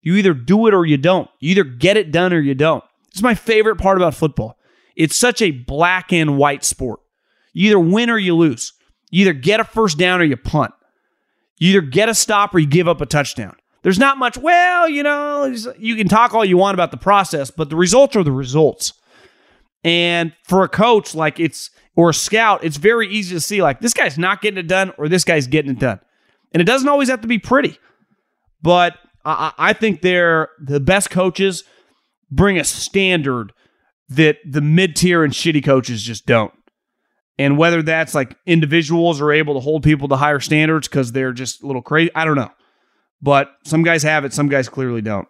You either do it or you don't. You either get it done or you don't. It's my favorite part about football. It's such a black and white sport. You either win or you lose. You either get a first down or you punt. You either get a stop or you give up a touchdown. There's not much, well, you know, you can talk all you want about the process, but the results are the results. And for a coach, like it's, or a scout, it's very easy to see, like, this guy's not getting it done or this guy's getting it done. And it doesn't always have to be pretty. But I, I think they're the best coaches bring a standard that the mid tier and shitty coaches just don't. And whether that's like individuals are able to hold people to higher standards because they're just a little crazy, I don't know. But some guys have it, some guys clearly don't.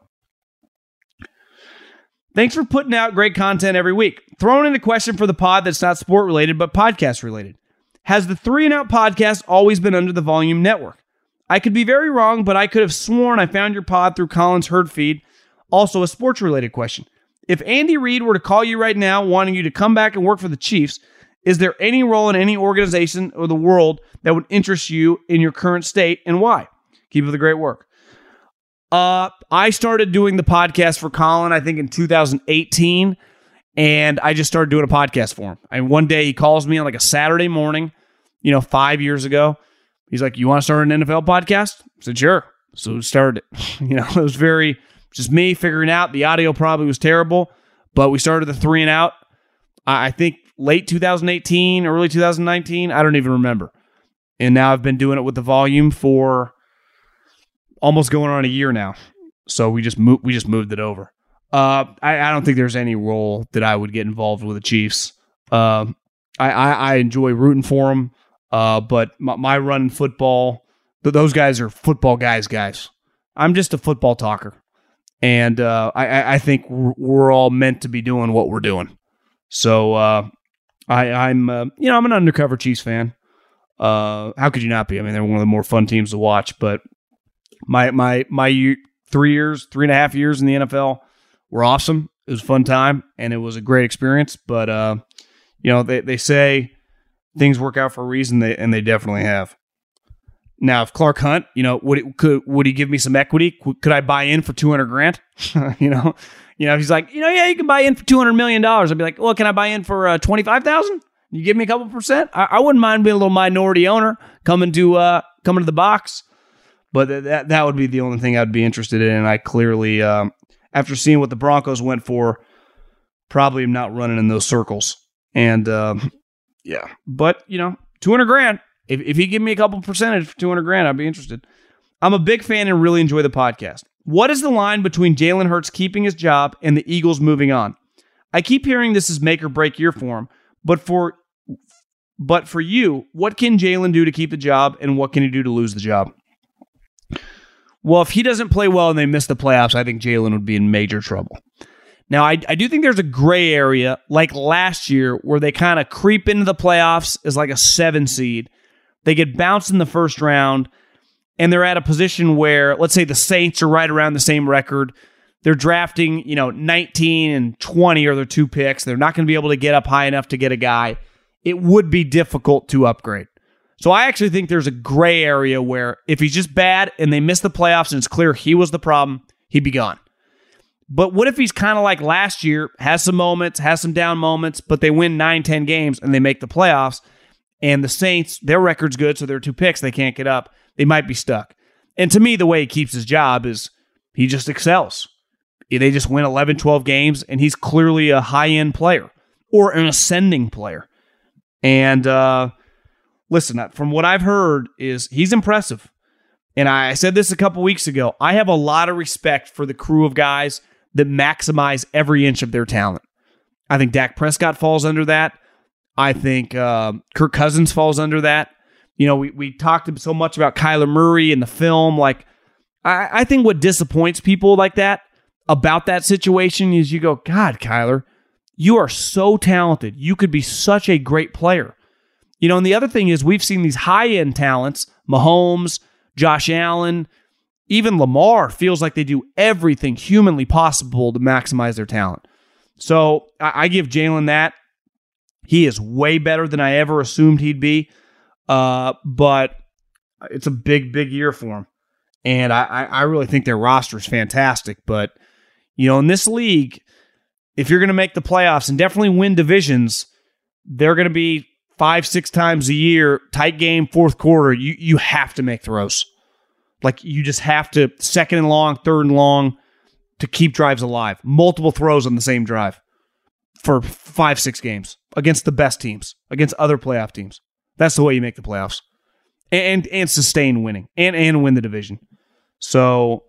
Thanks for putting out great content every week. Throwing in a question for the pod that's not sport related, but podcast related. Has the Three and Out podcast always been under the Volume Network? I could be very wrong, but I could have sworn I found your pod through Colin's Herd feed also, a sports related question. If Andy Reid were to call you right now wanting you to come back and work for the Chiefs, is there any role in any organization or the world that would interest you in your current state and why? Keep up the great work. Uh, I started doing the podcast for Colin, I think in 2018, and I just started doing a podcast for him. And one day he calls me on like a Saturday morning, you know, five years ago. He's like, You want to start an NFL podcast? I said, Sure. So we started it. <laughs> You know, it was very just me figuring out the audio probably was terrible, but we started the three and out. I think late 2018, early 2019. I don't even remember. And now I've been doing it with the volume for almost going on a year now. So we just moved, we just moved it over. Uh, I, I, don't think there's any role that I would get involved with the Chiefs. Uh, I, I, I, enjoy rooting for them, uh, but my, my run in football, those guys are football guys, guys. I'm just a football talker and uh, I, I think we're all meant to be doing what we're doing. So uh, I, I'm, uh, you know, I'm an undercover Chiefs fan. How could you not be? I mean, they're one of the more fun teams to watch. But my my my three years, three and a half years in the NFL were awesome. It was a fun time, and it was a great experience. But uh, you know, they they say things work out for a reason, they and they definitely have. Now, if Clark Hunt, you know, would it, could would he give me some equity? Could I buy in for two hundred grand? <laughs> you know, you know, he's like, you know, yeah, you can buy in for two hundred million dollars. I'd be like, well, can I buy in for uh, twenty five thousand? You give me a couple percent. I, I wouldn't mind being a little minority owner coming to uh, coming to the box, but th- that that would be the only thing I'd be interested in. And I clearly, um, after seeing what the Broncos went for, probably am not running in those circles. And um, yeah, but you know, two hundred grand. If if he give me a couple percentage for two hundred grand, I'd be interested. I'm a big fan and really enjoy the podcast. What is the line between Jalen Hurts keeping his job and the Eagles moving on? I keep hearing this is make or break year for him, but for but for you, what can Jalen do to keep the job and what can he do to lose the job? Well, if he doesn't play well and they miss the playoffs, I think Jalen would be in major trouble. Now, I, I do think there's a gray area like last year where they kind of creep into the playoffs as like a seven seed. They get bounced in the first round and they're at a position where, let's say, the Saints are right around the same record. They're drafting, you know, 19 and 20 are their two picks. They're not going to be able to get up high enough to get a guy. It would be difficult to upgrade. So I actually think there's a gray area where if he's just bad and they miss the playoffs and it's clear he was the problem, he'd be gone. But what if he's kind of like last year, has some moments, has some down moments, but they win 9, 10 games and they make the playoffs? And the Saints, their record's good, so they're two picks, they can't get up. They might be stuck. And to me, the way he keeps his job is he just excels. They just win 11, 12 games, and he's clearly a high end player or an ascending player. And uh, listen, from what I've heard, is he's impressive. And I said this a couple weeks ago. I have a lot of respect for the crew of guys that maximize every inch of their talent. I think Dak Prescott falls under that. I think uh, Kirk Cousins falls under that. You know, we, we talked so much about Kyler Murray in the film. Like, I, I think what disappoints people like that about that situation is you go, God, Kyler, you are so talented. You could be such a great player. You know, and the other thing is we've seen these high end talents, Mahomes, Josh Allen, even Lamar feels like they do everything humanly possible to maximize their talent. So I, I give Jalen that. He is way better than I ever assumed he'd be. Uh, but it's a big, big year for him. And I, I really think their roster is fantastic. But, you know, in this league, if you're going to make the playoffs and definitely win divisions, they're going to be five, six times a year, tight game, fourth quarter. You, you have to make throws. Like you just have to, second and long, third and long, to keep drives alive. Multiple throws on the same drive for five, six games against the best teams, against other playoff teams. That's the way you make the playoffs. And and sustain winning and and win the division. So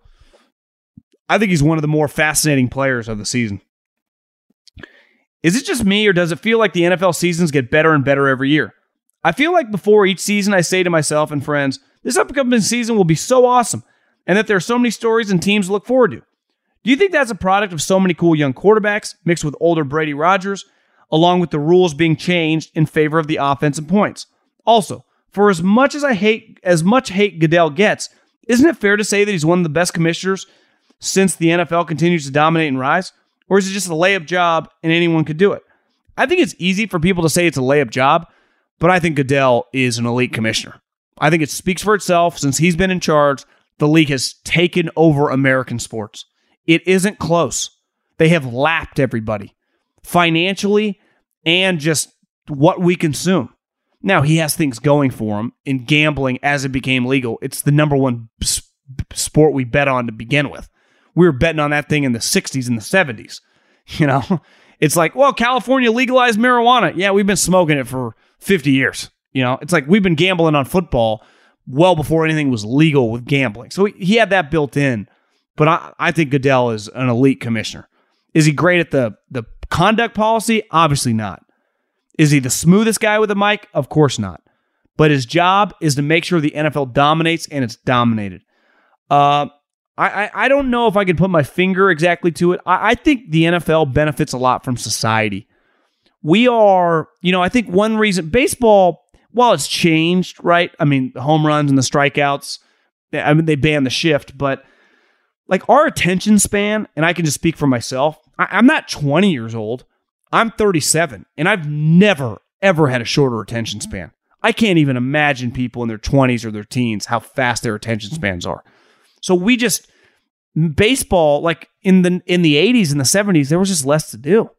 I think he's one of the more fascinating players of the season. Is it just me or does it feel like the NFL seasons get better and better every year? I feel like before each season I say to myself and friends, this upcoming season will be so awesome and that there are so many stories and teams to look forward to. Do you think that's a product of so many cool young quarterbacks mixed with older Brady Rodgers, along with the rules being changed in favor of the offense and points? Also, for as much as I hate as much hate Goodell gets, isn't it fair to say that he's one of the best commissioners since the NFL continues to dominate and rise? Or is it just a layup job and anyone could do it? I think it's easy for people to say it's a layup job, but I think Goodell is an elite commissioner. I think it speaks for itself since he's been in charge. The league has taken over American sports. It isn't close. They have lapped everybody financially and just what we consume. Now, he has things going for him in gambling as it became legal. It's the number one sport we bet on to begin with. We were betting on that thing in the 60s and the 70s. <laughs> You know, it's like, well, California legalized marijuana. Yeah, we've been smoking it for 50 years. You know, it's like we've been gambling on football well before anything was legal with gambling. So he had that built in. But I, I think Goodell is an elite commissioner. Is he great at the, the conduct policy? Obviously not. Is he the smoothest guy with a mic? Of course not. But his job is to make sure the NFL dominates and it's dominated. Uh, I, I, I don't know if I can put my finger exactly to it. I, I think the NFL benefits a lot from society. We are, you know, I think one reason baseball, while it's changed, right? I mean, the home runs and the strikeouts, I mean, they banned the shift, but like our attention span, and I can just speak for myself, I, I'm not 20 years old. I'm 37 and I've never, ever had a shorter attention span. I can't even imagine people in their 20s or their teens how fast their attention spans are. So we just baseball like in the in the 80s and the 70s there was just less to do.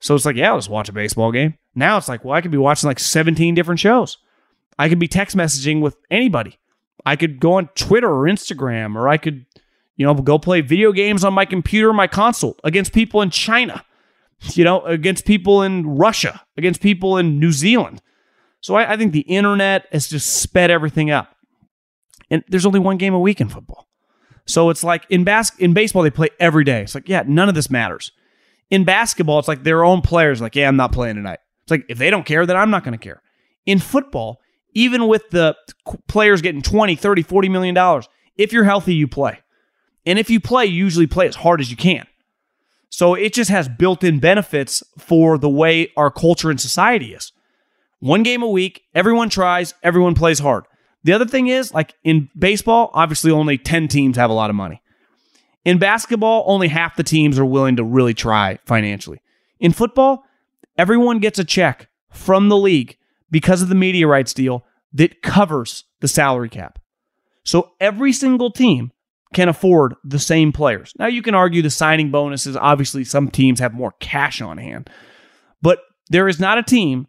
So it's like, yeah, let's watch a baseball game. Now it's like, well, I could be watching like 17 different shows. I could be text messaging with anybody. I could go on Twitter or Instagram, or I could, you know, go play video games on my computer my console against people in China, <laughs> you know, against people in Russia, against people in New Zealand. So I, I think the internet has just sped everything up. And there's only one game a week in football. So it's like in bas- in baseball, they play every day. It's like, yeah, none of this matters. In basketball, it's like their own players, like, yeah, I'm not playing tonight. It's like, if they don't care, then I'm not going to care. In football, even with the players getting 20, 30, 40 million dollars, if you're healthy, you play. And if you play, you usually play as hard as you can. So it just has built in benefits for the way our culture and society is. One game a week, everyone tries, everyone plays hard. The other thing is, like in baseball, obviously only 10 teams have a lot of money. In basketball, only half the teams are willing to really try financially. In football, everyone gets a check from the league because of the media rights deal that covers the salary cap. So every single team can afford the same players. Now, you can argue the signing bonuses. Obviously, some teams have more cash on hand, but there is not a team,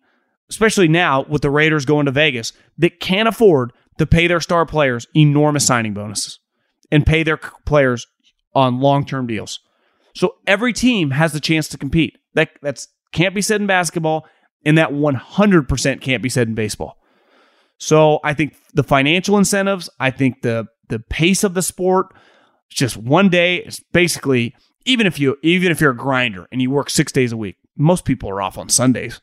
especially now with the Raiders going to Vegas, that can afford to pay their star players enormous signing bonuses and pay their players on long-term deals. So every team has the chance to compete. That that's can't be said in basketball, and that 100% can't be said in baseball. So I think the financial incentives, I think the the pace of the sport, just one day. It's basically even if you even if you're a grinder and you work six days a week, most people are off on Sundays.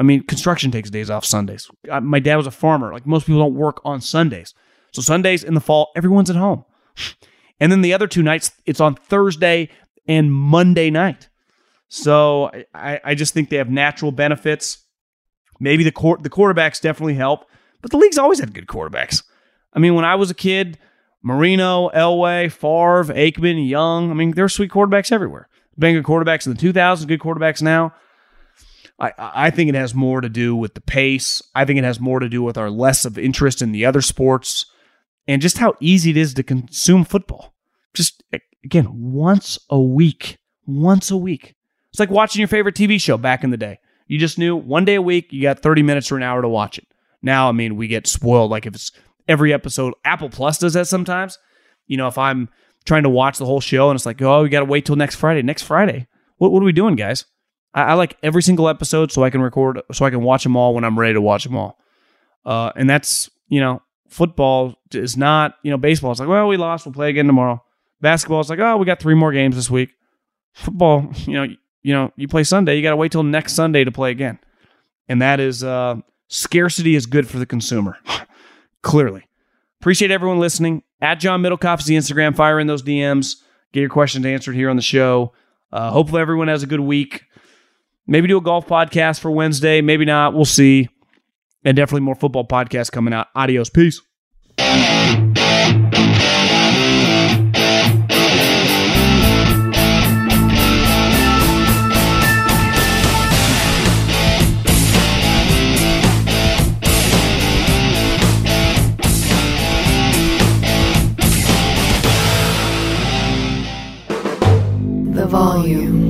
I mean, construction takes days off Sundays. My dad was a farmer. Like most people don't work on Sundays. So Sundays in the fall, everyone's at home. And then the other two nights, it's on Thursday and Monday night. So I, I just think they have natural benefits. Maybe the court the quarterbacks definitely help, but the league's always had good quarterbacks. I mean, when I was a kid, Marino, Elway, Favre, Aikman, Young. I mean, there are sweet quarterbacks everywhere. Been good quarterbacks in the 2000s, good quarterbacks now. I, I think it has more to do with the pace. I think it has more to do with our less of interest in the other sports and just how easy it is to consume football. Just again, once a week. Once a week. It's like watching your favorite TV show back in the day. You just knew one day a week, you got 30 minutes or an hour to watch it. Now, I mean, we get spoiled. Like if it's every episode, Apple Plus does that sometimes. You know, if I'm trying to watch the whole show and it's like, oh, we got to wait till next Friday. Next Friday. What, what are we doing, guys? I, I, like every single episode so I can record, so I can watch them all when I'm ready to watch them all. Uh, and that's, you know, football is not, you know, baseball. It's like, well, we lost. We'll play again tomorrow. Basketball is like, oh, we got three more games this week. Football, <laughs> you know, you know, you play Sunday, you got to wait till next Sunday to play again. And that is uh, scarcity is good for the consumer. <laughs> Clearly. Appreciate everyone listening. At John Middlekauff is the Instagram. Fire in those DMs. Get your questions answered here on the show. Uh, hopefully, everyone has a good week. Maybe do a golf podcast for Wednesday. Maybe not. We'll see. And definitely more football podcasts coming out. Adios. Peace. Volume.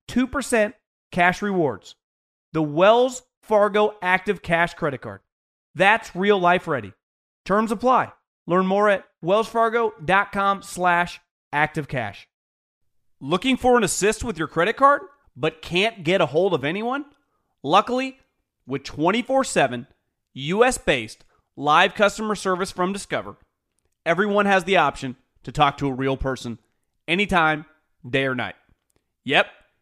2% cash rewards. The Wells Fargo Active Cash Credit Card. That's real life ready. Terms apply. Learn more at wellsfargo.com slash activecash. Looking for an assist with your credit card, but can't get a hold of anyone? Luckily, with 24 7 US based live customer service from Discover, everyone has the option to talk to a real person anytime, day or night. Yep,